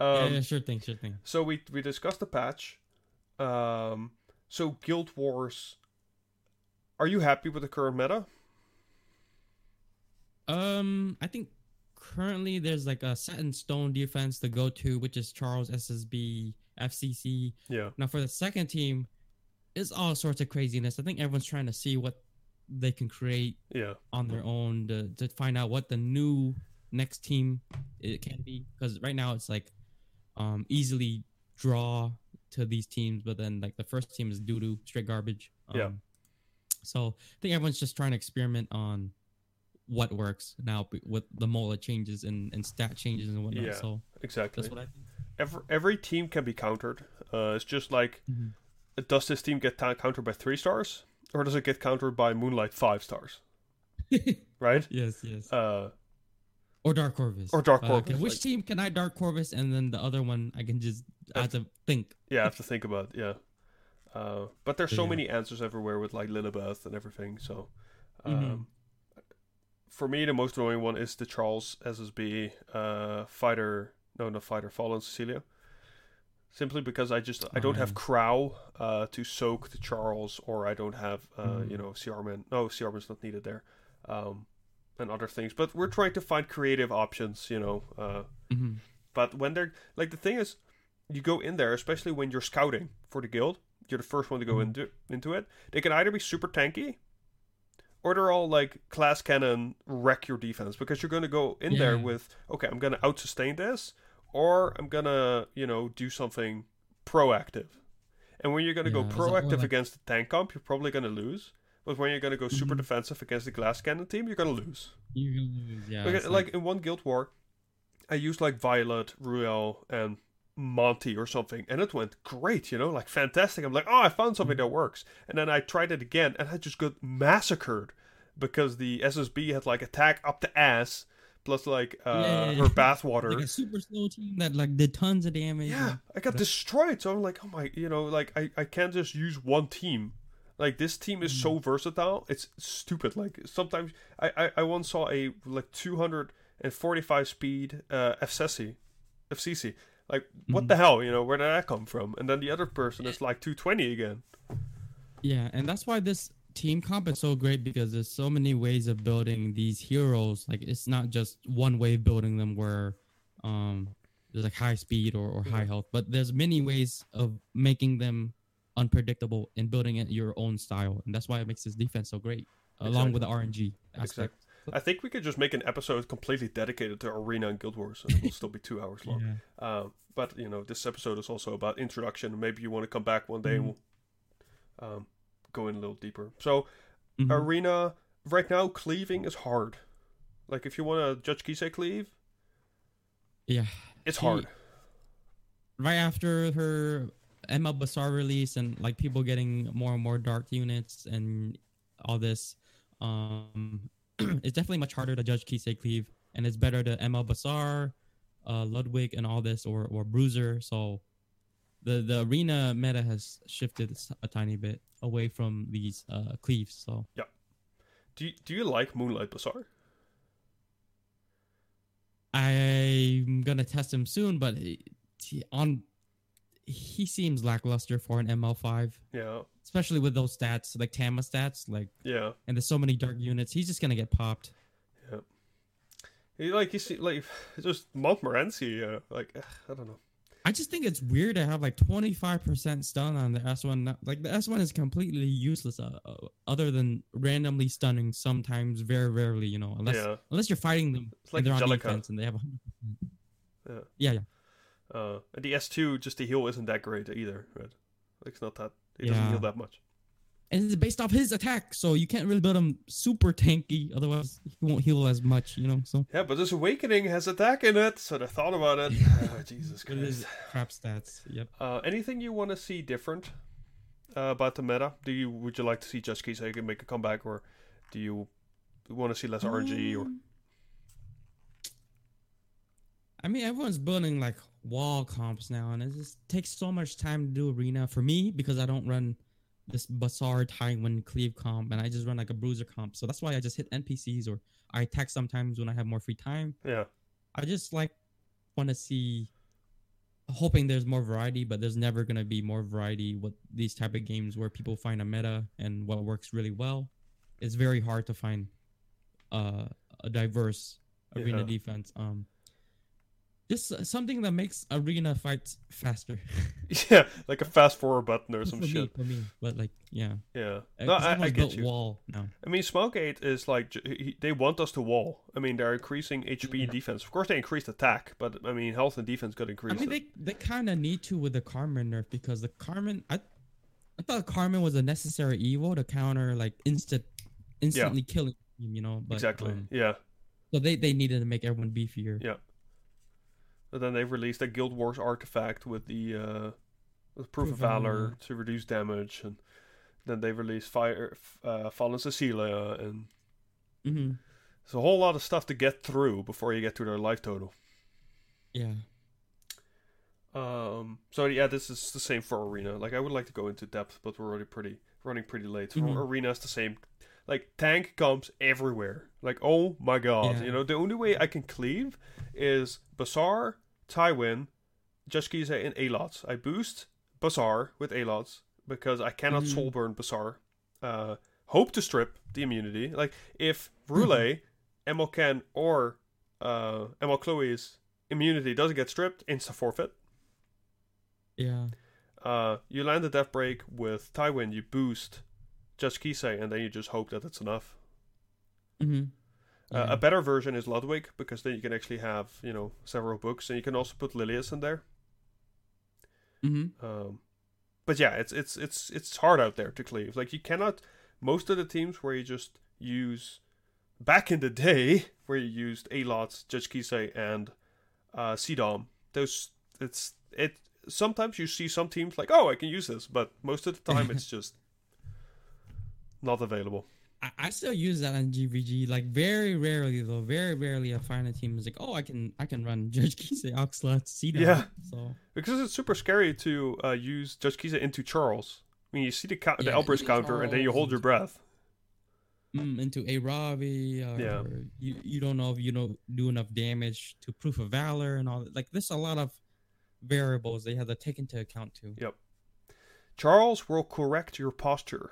um,
yeah, sure thing, sure thing.
So we we discussed the patch. Um, so Guild Wars. Are you happy with the current meta?
Um, I think currently there's like a set in stone defense to go to, which is Charles SSB FCC.
Yeah.
Now for the second team, it's all sorts of craziness. I think everyone's trying to see what they can create
Yeah.
on their own to, to find out what the new next team it can be. Because right now it's like um easily draw to these teams, but then like the first team is doo doo, straight garbage. Um,
Yeah.
So I think everyone's just trying to experiment on what works now with the MOLA changes and, and stat changes and whatnot.
Yeah.
So
Exactly.
that's what I think.
Every every team can be countered. Uh, it's just like,
Mhm.
does this team get ta- countered by three stars, or does it get countered by Moonlight five stars? Right.
yes, yes.
Uh,
or Dark Corvus.
or Dark
Uh, okay,
Corvus,
which
like-
team can I Dark Corvus and then the other one I can just I have to think.
yeah, I have to think about yeah. Uh, but there's so
Yeah.
many answers everywhere with like Lilibeth and everything. So, um,
Mhm.
for me, the most annoying one is the Charles SSB uh, fighter. No, not fighter. Fallen Cecilia. Simply because I just I don't have
Um.
Crow uh, to soak the Charles, or I don't have uh,
Mhm.
you know CRman. No, CRman's not needed there, um, and other things. But we're trying to find creative options. You know. Uh,
Mhm.
but when they're like the thing is, you go in there, especially when you're scouting for the guild. You're the first one to go
Mhm.
into into it. They can either be super tanky, or they're all like class cannon wreck your defense because you're going to go in there with okay, I'm going to out sustain this, or I'm gonna you know do something proactive. And when you're going to
Yeah,
go
is that more
proactive
like-
against the tank comp, you're probably going to lose. But when you're going to go super
Mhm.
defensive against the glass cannon team, you're going to lose.
You're gonna lose, yeah.
Because,
it's
like, in one guild war, I used like Violet, Ruel, and Monty or something, and it went great, you know, like fantastic. I'm like, oh, I found something that works. And then I tried it again, and I just got massacred because the SSB had like attack up the ass, plus like uh,
Yeah.
her bathwater.
Like a super slow team that like did tons of damage.
Yeah, I got destroyed. So I'm like, oh my, you know, like I, I can't just use one team. Like this team is so versatile. It's stupid. Like sometimes I, I, I once saw a like 245 speed uh, FCC, FCC. Like what the hell, you know, where did that come from? And then the other person is like 220 again.
Yeah, and that's why this team comp is so great because there's so many ways of building these heroes. Like it's not just one way of building them where um there's like high speed or, or high health, but there's many ways of making them unpredictable and building it your own style. And that's why it makes this defense so great. Along with the RNG aspect.
I think we could just make an episode completely dedicated to Arena and Guild Wars, and it will still be two hours long.
Yeah.
Um, but you know, this episode is also about introduction. Maybe you want to come back one day and we'll um, go in a little deeper. So,
Mhm.
arena right now, cleaving is hard. Like if you want to judge Kise cleave,
Yeah.
it's
He-
hard.
right after her ML Basar release and like people getting more and more dark units and all this, um, it's definitely much harder to judge Kise Cleave, and it's better to ML Basar, uh, Ludwig, and all this, or or Bruiser. So the the arena meta has shifted a tiny bit away from these uh, cleaves. So yeah,
Do you, do you like Moonlight Basar?
I'm gonna test him soon, but he- on he seems lackluster for an ML5.
Yeah,
especially with those stats, like Tama stats, like
yeah.
and there's so many dark units, he's just gonna get popped.
He, like you see, like just Montmorency. Uh, like ugh, I don't know.
I just think it's weird to have like 25% stun on the S1. Like the S1 is completely useless, uh, uh, other than randomly stunning sometimes, very rarely, you know, unless
Yeah,
unless you're fighting them
It's like
and they're on
Angelica.
defense and they have 100%.
Yeah.
Yeah, yeah.
uh, and the S two just the heal isn't that great either. Right? Like it's not that. It doesn't heal that much.
And it's based off his attack, so you can't really build him super tanky, otherwise he won't heal as much, you know. So
Yeah, but this awakening has attack in it, so I thought about it. Oh, Jesus Christ.
crap stats. Yep.
Uh, anything you want to see different uh, about the meta? Do you would you like to see Judge Kise make a comeback, or do you want to see less RNG? Or
Um, I mean, everyone's building like wall comps now, and it just takes so much time to do arena for me because I don't run this Basar Tywin Cleave comp, and I just run like a bruiser comp. So that's why I just hit NPCs or I attack sometimes when I have more free time.
yeah,
I just like want to see, hoping there's more variety, but there's never gonna be more variety with these type of games where people find a meta and what works really well. It's very hard to find uh, a diverse arena
Yeah.
defense. Um, just something that makes arena fights faster.
yeah, like a fast forward button or
for
some
me,
shit.
for me, but like yeah,
Yeah,
Uh,
no, I, I get you.
wall now.
I mean, Smilegate is like he, they want us to wall. I mean, they're increasing HP
Yeah.
and defense. Of course, they increased attack, but I mean, health and defense got increased.
I mean, they they kind of need to with the Carmen nerf because the Carmen, I, I thought Carmen was a necessary evil to counter like instant, instantly killing him, you know. But,
exactly.
um,
yeah,
so they they needed to make everyone beefier.
Yeah. But then they've released a Guild Wars artifact with the uh, with Proof, of Valor to reduce damage, and then they released Fire uh, Fallen Cecilia, and
hmm
there's a whole lot of stuff to get through before you get to their life total.
Yeah.
Um, so yeah, this is the same for Arena. Like I would like to go into depth, but we're already pretty running pretty late.
Mhm.
Arena, is the same. Like tank comes everywhere. Like oh my god,
Yeah.
you know the only way I can cleave is Basar, Tywin, Judge Kise, and Alots. I boost Basar with Alots because I cannot
Mhm.
soul burn Basar. Uh, hope to strip the immunity. Like if Brule, Emil or uh, Emil Chloe's immunity doesn't get stripped, insta forfeit.
Yeah.
Uh, you land a death break with Tywin, you boost judge Kise, and then you just hope that it's enough.
hmm
Uh, a better version is Ludwig, because then you can actually have, you know, several books, and you can also put Lilias in there.
hmm
Um, but yeah, it's it's it's it's hard out there to cleave. Like you cannot. Most of the teams where you just use back in the day where you used Alots, Judge Kise, and uh, CDOM. Those it's it. Sometimes you see some teams like, oh, I can use this, but most of the time it's just not available.
I, I still use that on GVG. Like very rarely though, very rarely I find a team is like, oh, I can I can run Judge Kise Oxlot CDOM.
Yeah.
So
Because it's super scary to uh, use Judge Kise into Charles. I mean, you see the the
Yeah,
Elbrus
into
counter, and then you hold your breath.
mm, into a Ravi or
Yeah.
you, you don't know if you don't do enough damage to proof of valor and all that. Like there's a lot of variables they have to take into account too. Yep.
Charles will correct your posture.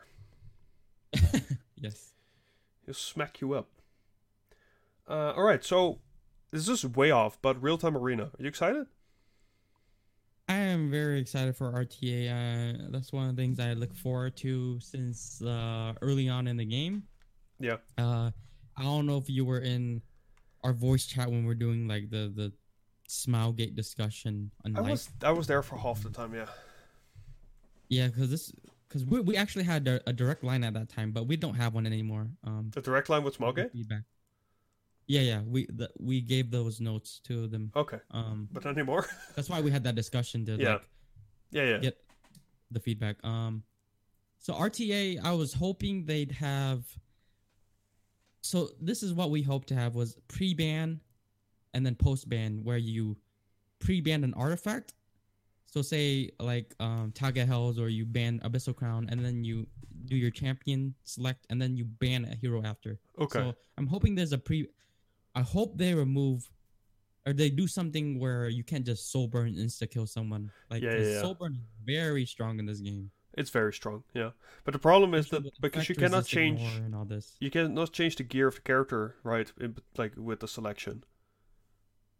Yes.
He'll smack you up. Uh, all right, so this is way off, but real time arena. Are you excited?
I am very excited for RTA. Uh, that's one of the things I look forward to since uh, early on in the game.
Yeah.
Uh, I don't know if you were in our voice chat when we're doing like the the Smilegate discussion on
I
live.
was I was there for half the time. Yeah.
Yeah, because this because we, we actually had a, a direct line at that time, but we don't have one anymore. Um,
The direct line with Smoke.
feedback. Yeah, yeah, we the, we gave those notes to them.
Okay,
Um,
but not anymore.
that's why we had that discussion to
Yeah.
like
yeah, yeah.
get the feedback. Um, so RTA, I was hoping they'd have. So this is what we hope to have was pre-ban, and then post-ban, where you pre-ban an artifact. So say like um Taga Hells or you ban Abyssal Crown, and then you do your champion select, and then you ban a hero after.
Okay.
So I'm hoping there's a pre. I hope they remove, or they do something where you can't just soul burn insta kill someone. Like
Yeah, yeah, yeah.
soul burn is very strong in this game.
It's very strong. Yeah, but the problem is that because you cannot change, you cannot change the gear of the character, right? In, like with the selection.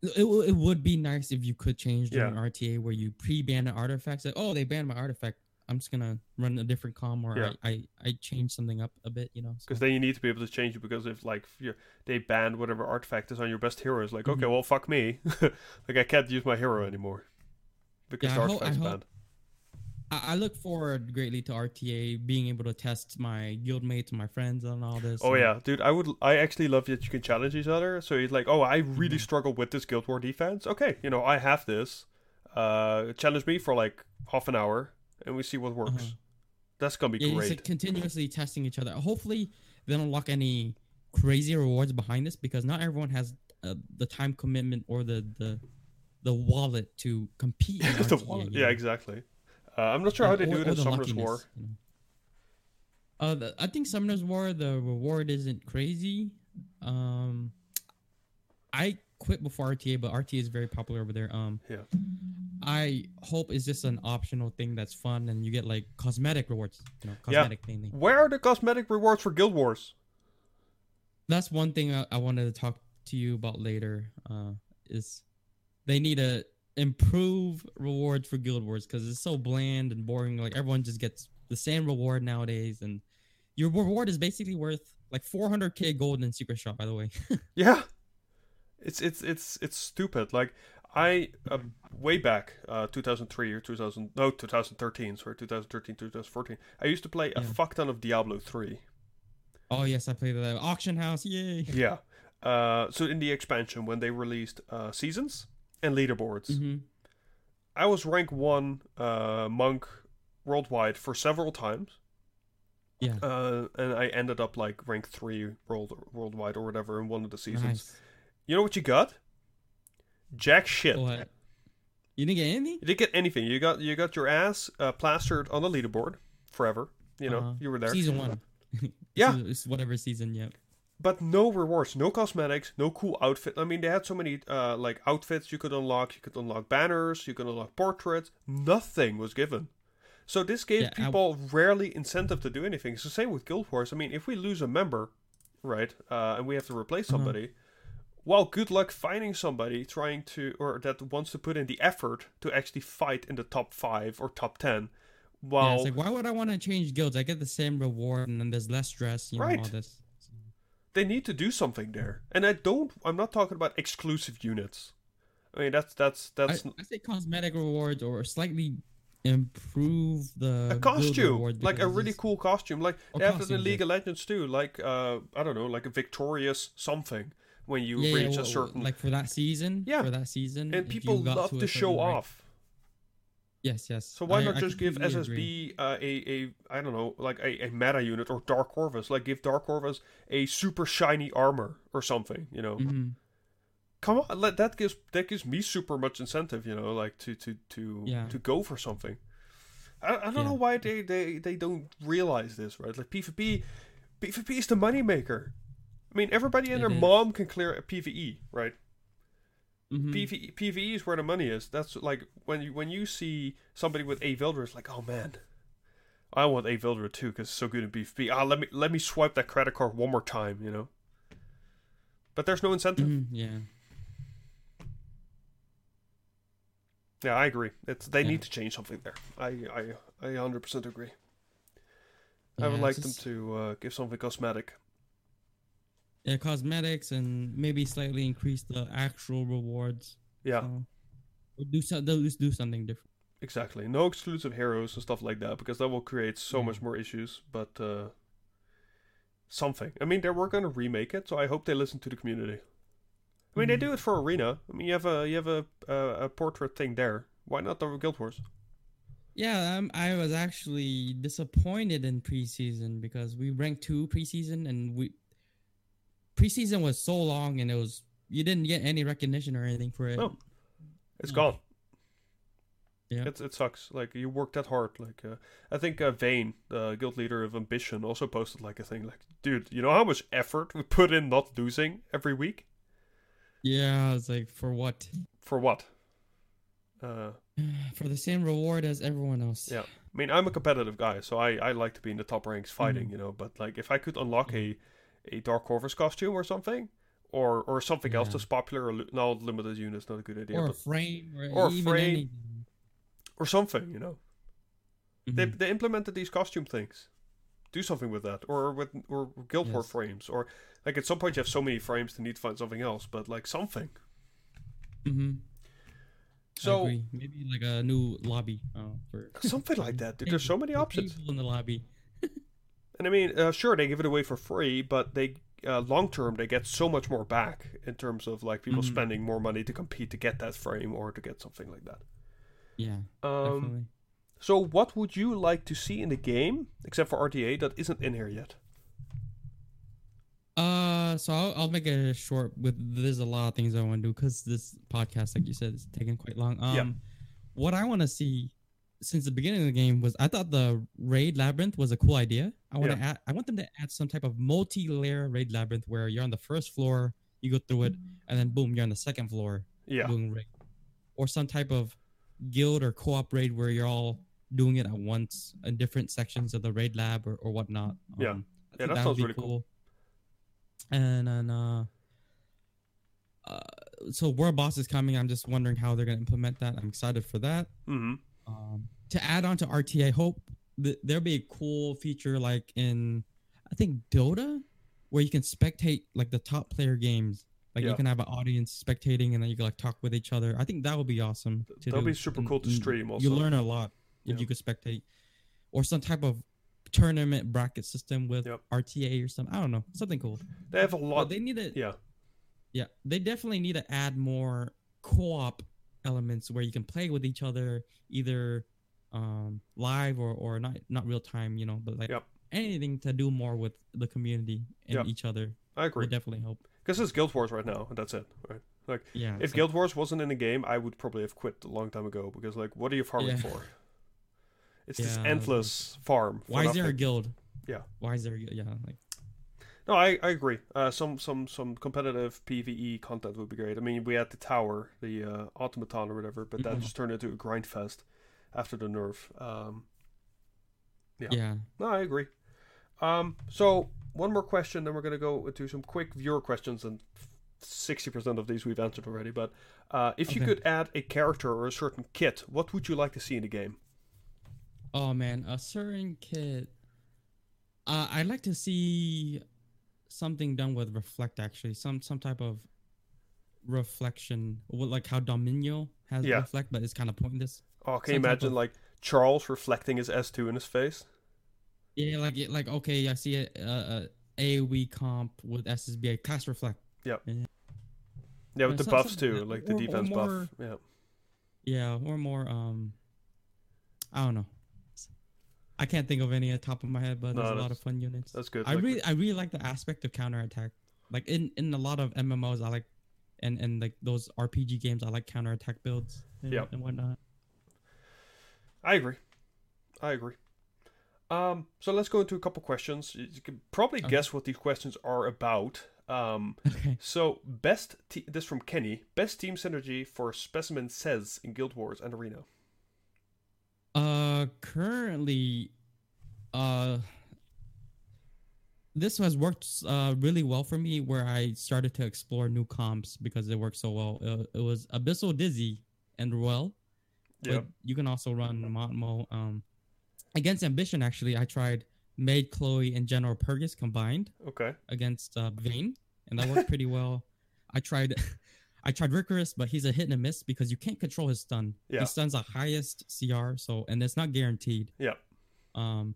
It, w- it would be nice if you could change
Yeah.
RTA where you pre-ban an artifact. Like, oh, they banned my artifact. I'm just gonna run a different com or
Yeah.
I, I I change something up a bit. You know. so-
Because then you need to be able to change it. Because if like if they banned whatever artifact is on your best hero, it's like okay,
Mhm.
well fuck me, like I can't use my hero anymore because
Yeah,
the
hope-
artifact's
hope-
banned.
I, I look forward greatly to RTA being able to test my guildmates and my friends and all this.
Oh
and-
yeah, dude, I would. I actually love that you can challenge each other. So you're like, oh, I really
Mhm.
struggle with this Guild War defense. Okay, you know, I have this. Uh, challenge me for like half an hour, and we see what works.
Uh-huh.
That's gonna be
Yeah,
great.
it's like continuously testing each other. Hopefully, they don't lock any crazy rewards behind this because not everyone has uh, the time commitment or the the the wallet to compete. In
The wallet- yeah, exactly. Uh, I'm not sure how
Or-
they do it in Summoners War.
you know. Uh, the, I think Summoners War the reward isn't crazy. Um, I quit before RTA, but RTA is very popular over there. Um,
Yeah.
I hope it's just an optional thing that's fun and you get like cosmetic rewards. You know,
Yeah.
cosmetic mainly.
Where are the cosmetic rewards for Guild Wars?
That's one thing I, I wanted to talk to you about later. Uh, is they need to improve rewards for Guild Wars because it's so bland and boring. Like everyone just gets the same reward nowadays, and your reward is basically worth like 400k gold in Secret Shop. By the way,
Yeah, it's it's it's it's stupid. Like I uh, way back, uh, 2003 or 2000, no, 2013, sorry, 2013, 2014. I used to play a
Yeah.
fuck ton of Diablo 3.
oh yes, I played the auction house. Yay!
Yeah. Uh, so in the expansion, when they released uh, seasons and leaderboards,
hmm
I was rank one uh, monk worldwide for several times.
Yeah.
Uh, and I ended up like rank three world worldwide or whatever in one of the seasons.
Nice.
You know what you got? Jack shit.
What? You didn't get anything?
You didn't get anything. You got you got your ass uh, plastered on the leaderboard forever. You know,
Uh-huh.
you were there.
Season one.
Yeah.
It's whatever season. Yeah.
But no rewards, no cosmetics, no cool outfit. I mean, they had so many uh, like outfits you could unlock. You could unlock banners, you could unlock portraits. Nothing was given. So this gave
Yeah,
people rarely incentive to do anything. It's the same with Guild Wars. I mean, if we lose a member, right, uh, and we have to replace
Uh-huh.
somebody, well, good luck finding somebody trying to or that wants to put in the effort to actually fight in the top five or top ten.
yeah. It's like why would I want to change guilds? I get the same reward and then there's less stress. You know
Right.
all this.
They need to do something there. And I don't. I'm not talking about exclusive units. I mean, that's that's that's
I, I say cosmetic rewards or slightly improve the
a costume, like a really cool costume. Like
Or
they have it in
costumes,
League
yeah.
of Legends too. Like uh, I don't know, like a victorious something. when you
yeah, yeah,
reach
well,
a certain
like for that season.
Yeah.
for that season,
and people love
to
to, show
rank-
off.
Yes, yes.
So why
I-
not
I
just give SSB uh, a a I don't know like a, a meta unit or Dark Corvus like give Dark Corvus a super shiny armor or something you know
Mhm.
come on let that gives that gives me super much incentive you know like to to to
Yeah.
to go for something I, I don't
Yeah.
know why they, they they don't realize this right like PvP PvP is the moneymaker I mean everybody and
It
their
is.
mom can clear a PvE right
Mhm.
PvE, PvE is where the money is. That's like when you when you see somebody with a Vildred, it's like, oh man, I want a Vildred too because it's so good in PvP. Ah, let me let me swipe that credit card one more time, you know. But there's no incentive.
Mhm, Yeah.
Yeah, I agree. It's they
Yeah.
need to change something there. I I I 100% agree. I would like them to uh, give something cosmetic.
Yeah, cosmetics and maybe slightly increase the actual rewards.
Yeah,
So, do they'll just do something different.
exactly. No exclusive heroes and stuff like that because that will create so
Yeah.
much more issues. But uh, something. I mean, they were going to remake it, so I hope they listen to the community. I mean, they
Mhm.
do it for arena. I mean, you have a you have a a, a portrait thing there. Why not the Guild Wars?
Yeah, um, I was actually disappointed in preseason because we ranked two preseason and we preseason was so long and it was you didn't get any recognition or anything for it.
No. It's gone.
Yeah.
It's, it sucks. Like you worked that hard. Like uh, I think uh, Vane, the guild leader of Ambition, also posted like a thing like, dude, you know how much effort we put in not losing every week
Yeah, it's like for what?
for what? Uh,
For the same reward as everyone else.
Yeah. I mean, I'm a competitive guy, so I, I like to be in the top ranks fighting,
Mhm.
you know. But like, if I could unlock a a Dark Corvus costume or something, or or something else that's popular, or li- no, limited units not a good idea,
Or a
but
frame or,
Or a frame.
anything.
or something, you know. They
Mhm.
they implemented these costume things. Do something with that, or with or Guild War
Yes.
frames, or like at some point you have so many frames to need to find something else, but like something.
Mhm.
So
maybe like a new lobby uh, for
something like that. Dude, there's so many options.
in the lobby.
And I mean, uh, sure, they give it away for free, but they uh, long term they get so much more back in terms of like people
Mhm.
spending more money to compete to get that frame or to get something like that.
Yeah,
Um,
definitely.
so, what would you like to see in the game, except for RTA, that isn't in here yet?
Uh, so I'll, I'll make it short. With there's a lot of things I want to do because this podcast, like you said, is taking quite long. Um,
Yeah.
what I want to see since the beginning of the game was I thought the raid labyrinth was a cool idea. I want to add. I want them to add some type of multi-layer raid labyrinth where you're on the first floor, you go through it, and then boom, you're on the second floor
Yeah,
doing raid, or some type of guild or co-op raid where you're all doing it at once in different sections of the raid lab or, or whatnot.
Yeah.
Um,
Yeah,
think
that
would
sounds really cool.
And then, uh, uh, so World Boss is coming. I'm just wondering how they're gonna implement that. I'm excited for that.
hmm
Um, to add on to RTA, I hope th- there'll be a cool feature like in, I think Dota, where you can spectate like the top player games. Like
Yeah.
you can have an audience spectating, and then you can like talk with each other. I think that would be awesome.
That'll
do.
be super
And-
cool to stream also.
You learn a lot if
Yeah.
you could spectate, or some type of tournament bracket system with
Yep.
RTA or something. I don't know, something cool.
They have a
But
lot.
they need to
yeah,
yeah, they definitely need to add more co-op elements where you can play with each other, either um, live or, or not not real time, you know. But like
Yep.
anything to do more with the community and
Yep.
each other
I agree.
would definitely help.
Because it's Guild Wars right now, and that's it. Right? Like,
Yeah.
if Guild Wars wasn't in the game, I would probably have quit a long time ago. Because like, what are you farming
Yeah.
for? It's this
Yeah,
endless farm. for
why is there a guild?
Yeah.
Why is there? A, yeah, like
No, I, I agree. Uh, some some some competitive PVE content would be great. I mean, we had the tower, the uh, automaton or whatever, but that
Mhm.
just turned into a grind fest after the nerf. Um, Yeah.
yeah.
no, I agree. Um, so one more question, then we're gonna go into some quick viewer questions, and sixty percent of these we've answered already. But uh, if you could add a character or a certain kit, what would you like to see in the game?
Oh man, a certain kit. Uh, I'd like to see something done with reflect. Actually, some some type of reflection, like how Dominiel has
Yeah.
reflect, but it's kind of pointless.
Oh, can you
Some type
imagine
of-
like Charles reflecting his S two in his face?
Yeah, like like okay, I see a, a, a AOE comp with SSB class reflect.
Yep.
Yeah.
Yeah, with
Uh,
the buffs too,
like
the
Or- or
defense
more-
buff. Yeah.
Yeah, or more. Um, I don't know. I can't think of any at the top of my head, but
No,
there's a lot of fun units.
That's good.
I
Like,
really, I really like the aspect of counterattack. Like in in a lot of MMOs, I like, and and like those RPG games, I like counterattack builds. And,
Yep.
and whatnot.
I agree. I agree. Um, so let's go into a couple questions. You you can probably
Okay.
guess what these questions are about. Um,
Okay.
so best te- this from Kenny. Best team synergy for Specimen Sez in Guild Wars and Arena.
Uh, currently, uh, this has worked uh really well for me. Where I started to explore new comps because it worked so well. Uh, it was Abyssal Dizzy and Ruel.
Yeah.
But you can also run Montmo. Um, against Ambition, actually, I tried Maid, Chloe, and General Purgus combined
Okay.
against uh, Vayne, and that worked pretty well. I tried, I tried Rikoris, but he's a hit and a miss because you can't control his stun.
Yeah.
He stuns the highest CR, so and it's not guaranteed.
Yeah.
Um,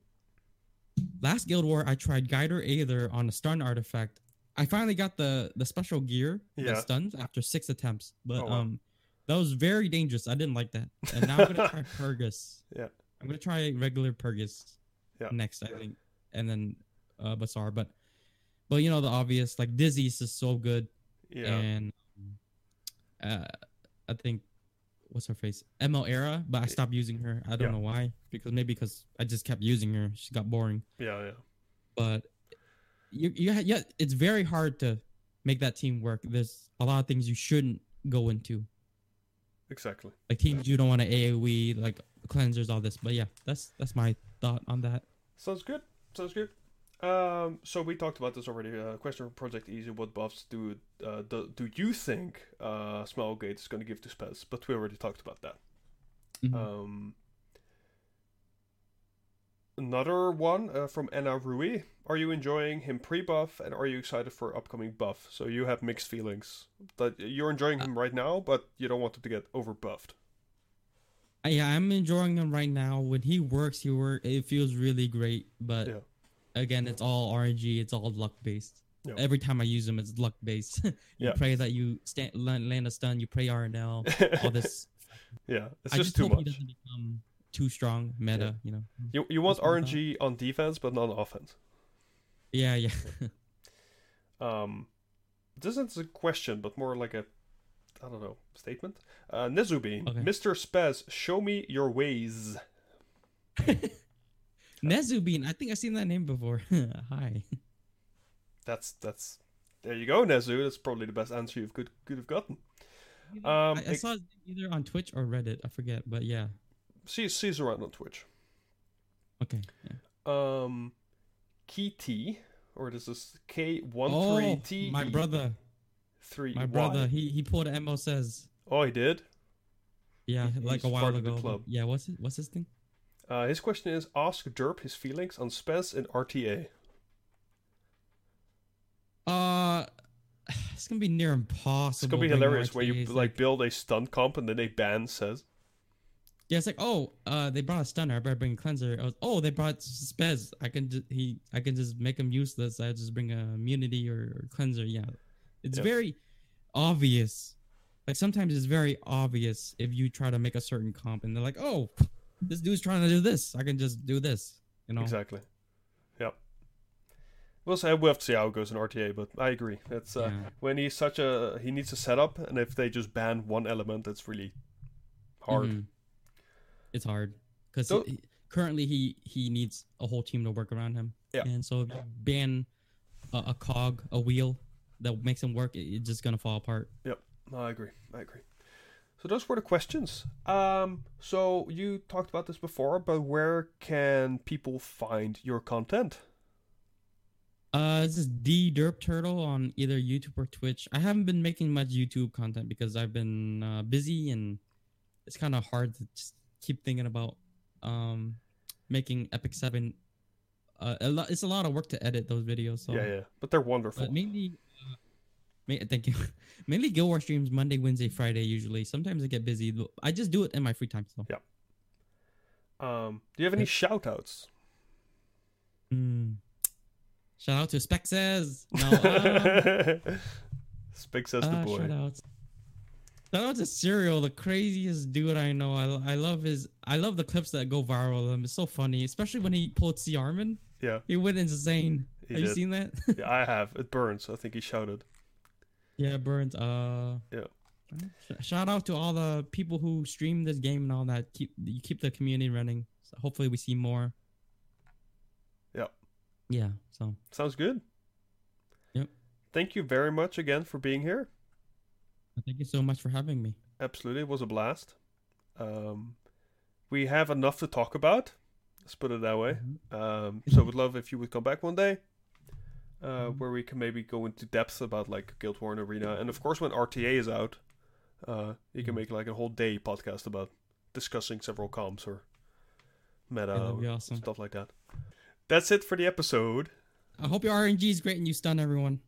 last Guild War, I tried Guider Aither on a stun artifact. I finally got the the special gear
Yeah.
that stuns after six attempts, but
Oh, wow.
um, that was very dangerous. I didn't like that, and now I'm gonna try Purgus.
Yeah.
I'm gonna try regular Purgus.
Yeah.
Next, I think, and then uh Basar, but but you know the obvious like Dizzy's is so good,
Yeah.
and uh, I think what's her face ML Era, but I stopped using her. I don't
Yeah.
know why because maybe because I just kept using her. She got boring,
yeah. Yeah.
but you you yeah, it's very hard to make that team work. There's a lot of things you shouldn't go into,
Exactly.
like teams you don't want to AOE, like cleansers, all this. But yeah, that's that's my thought on that.
Sounds good. Sounds good. Um, so we talked about this already. Uh, question from Project Easy: What buffs do uh, do, do you think uh, Smilegate is going to give to Spez? But we already talked about that.
Mhm.
Um, another one uh, from Anna Rui. Are you enjoying him pre-buff, and are you excited for upcoming buff? So you have mixed feelings. That you're enjoying him right now, but you don't want him to get over buffed.
Yeah, I'm enjoying him right now. When he works, he work. It feels really great. But
Yeah.
Again, it's all RNG. It's all luck based.
Yeah.
Every time I use them, it's luck based. you
Yeah.
pray that you stand, land, a stun. You pray RNL. All this.
yeah, it's
I
just
just
too much.
become too strong meta. You know.
You you want RNG on defense, but not on offense.
Yeah, yeah.
Um, this isn't a question, but more like a, I don't know, statement. Uh, Nezubi,
Okay.
Mr. Spez, show me your ways.
Nezubin. I think I've seen that name before. Hi.
That's that's. There you go, Nezu. That's probably the best answer you could could have gotten. Um,
I, I saw name either on Twitch or Reddit. I forget, but yeah.
See, sees around on Twitch.
Okay. Yeah.
Um, Key or this is K one
Oh,
three T.
my brother.
Three.
My brother. He he pulled a Mo says.
Oh, he did.
Yeah, like a while
part of the
ago. Yeah, what's it? What's his thing?
Uh, his question is: Ask Derp his feelings on Spez and RTA.
Uh, it's gonna be near impossible.
It's gonna be hilarious where you like build a stun comp and then they ban Sez.
yeah, it's like oh, uh, they brought a stunner. I better bring a cleanser. Was, oh, they brought spez. I can just he, I can just make him useless. I just bring a immunity or, or cleanser. Yeah, it's
Yeah.
very obvious. Like sometimes it's very obvious if you try to make a certain comp and they're like, oh, this dude's trying to do this. I can just do this. You know.
Exactly. Yep. We'll say we'll have to see how it goes in RTA, but I agree. It's uh,
Yeah.
when he's such a he needs a setup, and if they just ban one element, that's really hard.
Mhm. It's hard because
So-
currently he he needs a whole team to work around him.
Yeah.
And so if you ban a, a cog, a wheel that makes him work, it, it's just gonna fall apart.
No, I agree. I agree. So those were the questions. Um, so you talked about this before, but where can people find your content?
Uh, this is D Derp Turtle on either YouTube or Twitch. I haven't been making much YouTube content because I've been uh, busy and it's kind of hard to just keep thinking about um making Epic Seven. Uh, a lot, it's a lot of work to edit those videos. So
Yeah, yeah, but they're wonderful.
But mainly, ma- thank you. mainly Guild War streams Monday, Wednesday, Friday. Usually, sometimes I get busy. but I just do it in my free time. So, yeah.
Um, do you have any shout outs?
Mm. shout out to Spexes. No, uh,
says the
uh,
boy.
shout outs. Shout out to Serial, the craziest dude I know. I, I love his. I love the clips that go viral. of him. It's so funny, especially when he pulled C Armin.
Yeah,
He went insane.
he
Have you seen that?
yeah, I have. It burns. I think he shouted.
Yeah, Burns. Uh,
Yeah.
Shout out to all the people who stream this game and all that. Keep you keep the community running. So hopefully, we see more.
Yeah.
Yeah. So
Sounds good.
Yep.
Thank you very much again for being here.
thank you so much for having me.
Absolutely, it was a blast. Um, we have enough to talk about. Let's put it that way.
Mhm.
Um, so would love if you would come back one day, uh,
Mhm.
where we can maybe go into depth about like Guild War and Arena, and of course when RTA is out, uh, you can
Mhm.
make like a whole day podcast about discussing several comps or meta or
awesome.
stuff like that. That's it for the episode.
I hope your RNG is great and you stun everyone.